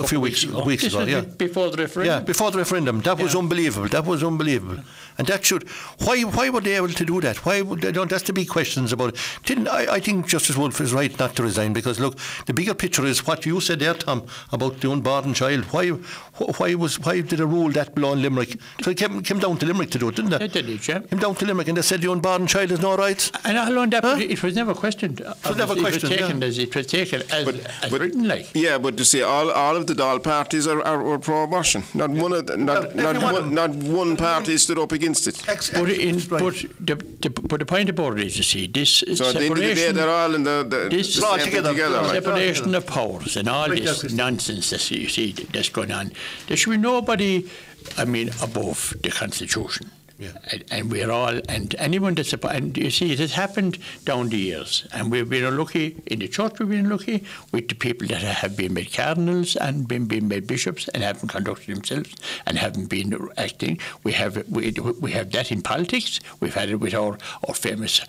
A few weeks- weeks This ago, was yeah. Before the referendum. Yeah, before the referendum. That was unbelievable. That was unbelievable. And that should. Why Why were they able to do that? Why would they don't? That's the big questions about it. Didn't I? I think Justice Woulfe is right not to resign because look, the bigger picture is what you said there, Tom, about the unborn child. Why Why was Why did a rule that below in Limerick? So it came, came down to Limerick to do it, didn't it? It did, it, yeah. Came down to Limerick and they said the unborn child has no rights. And all on that, Huh? it was never questioned. It was never questioned, It was taken yeah. as it was taken as, But- as but- written, like. Yeah, but you see, all, all of the Dáil parties are, are, are pro-abortion. Not one of the, not, Well, not, one one, not one party stood up against it. But, in, but, the, the, but the point about it is, you see, this So at the end of the day, separation, they're all in the, the, This- the All together. together. All like. separation of powers and all Right, this nonsense that you see that's going on. There should be nobody, I mean, above the Constitution. Yeah. And, we're all, and anyone that's, a- and you see, it has happened down the years. And we've been unlucky, in the church we've been lucky, with the people that have been made cardinals and been, been made bishops and haven't conducted themselves and haven't been acting. We have, we, we have that in politics. We've had it with our, our famous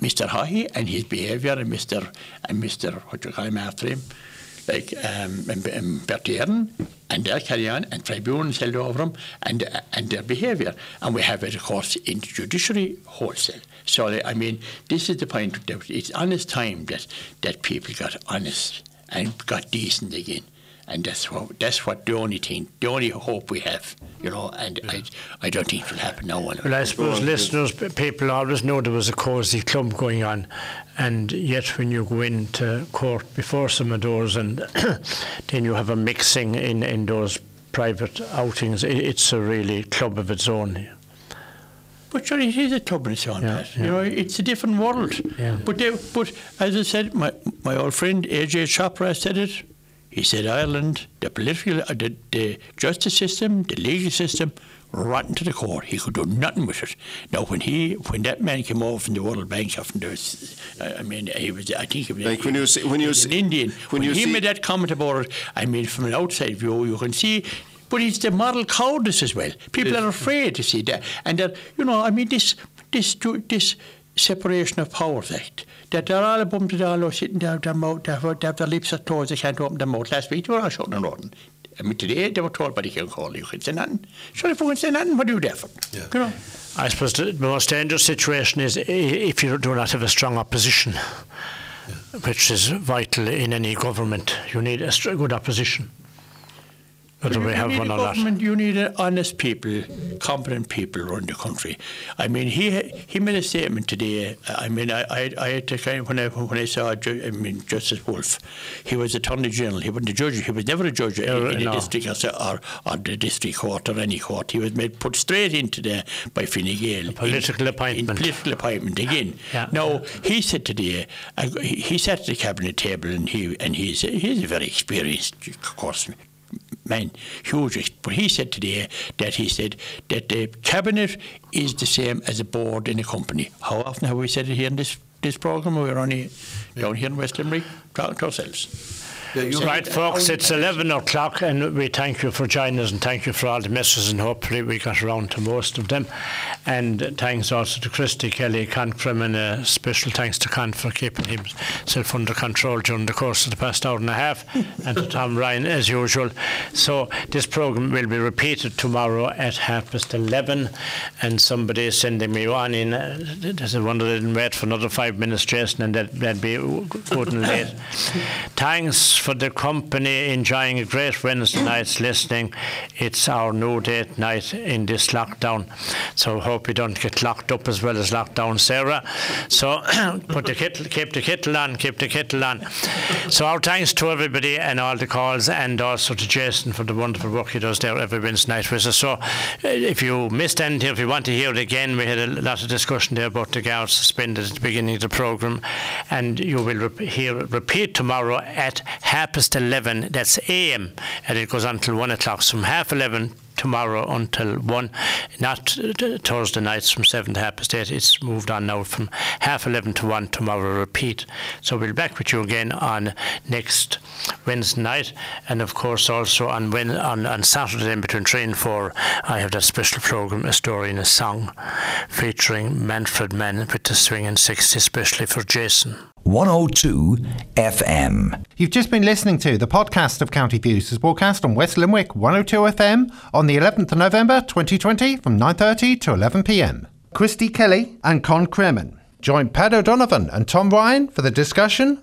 Mr. Haughey and his behaviour and Mr. and Mr. what do you call him after him? Like um, um, um, Bertie and they'll carry on, and tribunals held over them, and uh, and their behaviour. And we have it, of course, in the judiciary wholesale. So, I mean, this is the point. That it's honest time that, that people got honest and got decent again. And that's what that's what the only thing, the only hope we have, you know. And I, I don't think it will happen now. Well, I suppose listeners, people always know there was a cosy club going on, and yet when you go into court before some of those, and then you have a mixing in, in those private outings, it, it's a really club of its own. But sure, it is a club in its own Yeah, yeah. You know, it's a different world. Yeah. But they, but as I said, my my old friend Ajai Chopra said it. He said Ireland, the political, uh, the, the justice system, the legal system, rotten to the core. He could do nothing with it. Now, when he, when that man came over from the World Bank, or from the, uh, I mean, he was, I think he was, Like when you see- when he you was an Indian. when When, you he made that comment about it, I mean, from an outside view, you can see. But it's the moral cowardice as well. People are afraid to see that, and that you know, I mean, this this this separation of powers act. That they're all above the dollar sitting down their mouth, they have, they have their lips are closed, they can't open their mouth. Last week they were all shouting and roaring. I mean, today they were told by the Ceann Comhairle, you can say nothing. Sure, if you can say nothing, what do you do for? Yeah. You know. I suppose the most dangerous situation is i- if you do not have a strong opposition, which is vital in any government. You need a str- good opposition. You- we you have need one a government, You need honest people, competent people run the country. I mean, he he made a statement today. I mean, I I, I had to kind of, when I when I saw I mean Justice Woulfe, he was Attorney General. He wasn't a judge. He was never a judge in, Uh, in a no. district or, so- or the district court or any court. He was made put straight into there by Fine Gael. A political appointment. In political appointment again. Yeah. Now he said today, uh, he he sat at the cabinet table and he and he's he's a very experienced, of course, man, huge. But he said today that he said that the cabinet is the same as a board in a company. How often have we said it here in this this program? We're only down here in West Limerick to ourselves. Right, folks, it's 11 o'clock, and we thank you for joining us, and thank you for all the messages, and hopefully we got around to most of them. And thanks also to Christy Kelly, Con Kremen, and a special thanks to Con for keeping himself under control during the course of the past hour and a half, and to Tom Ryan, as usual. So this programme will be repeated tomorrow at half past 11, and somebody is sending me one in. There's a wonder they didn't wait for another five minutes, Jason, and that, that'd be good and late. Thanks for the company, enjoying a great Wednesday night's listening. It's our no date night in this lockdown, so hope you don't get locked up as well as locked down, Sarah. So put the kettle, keep the kettle on, keep the kettle on. So our thanks to everybody and all the calls, and also to Jason for the wonderful work he does there every Wednesday night with us. So uh, if you missed anything, if you want to hear it again, we had a lot of discussion there about the guards suspended at the beginning of the programme, and you will hear it repeat tomorrow at half past 11, that's AM, and it goes on till 1 o'clock. So from half 11 tomorrow until 1, not uh, Thursday nights from 7 to half past 8. It's moved on now from half 11 to 1 tomorrow, repeat. So we'll be back with you again on next Wednesday night, and of course also on when, on, on Saturday in between 3 and 4, I have that special programme, A Story in a Song, featuring Manfred Mann with the swing and 60, especially for Jason. 102 FM. You've just been listening to the podcast of County Views as broadcast on West Limerick 102 FM on the 11th of November 2020 from 9.30 to 11pm. Christy Kelly and Con Kremen join Pat O'Donovan and Tom Ryan for the discussion.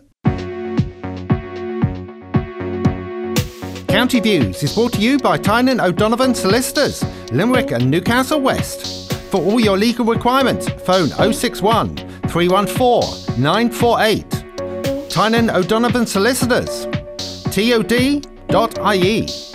County Views is brought to you by Tynan O'Donovan Solicitors, Limerick and Newcastle West. For all your legal requirements, phone 061 314 948. Tynan O'Donovan Solicitors. TOD.ie.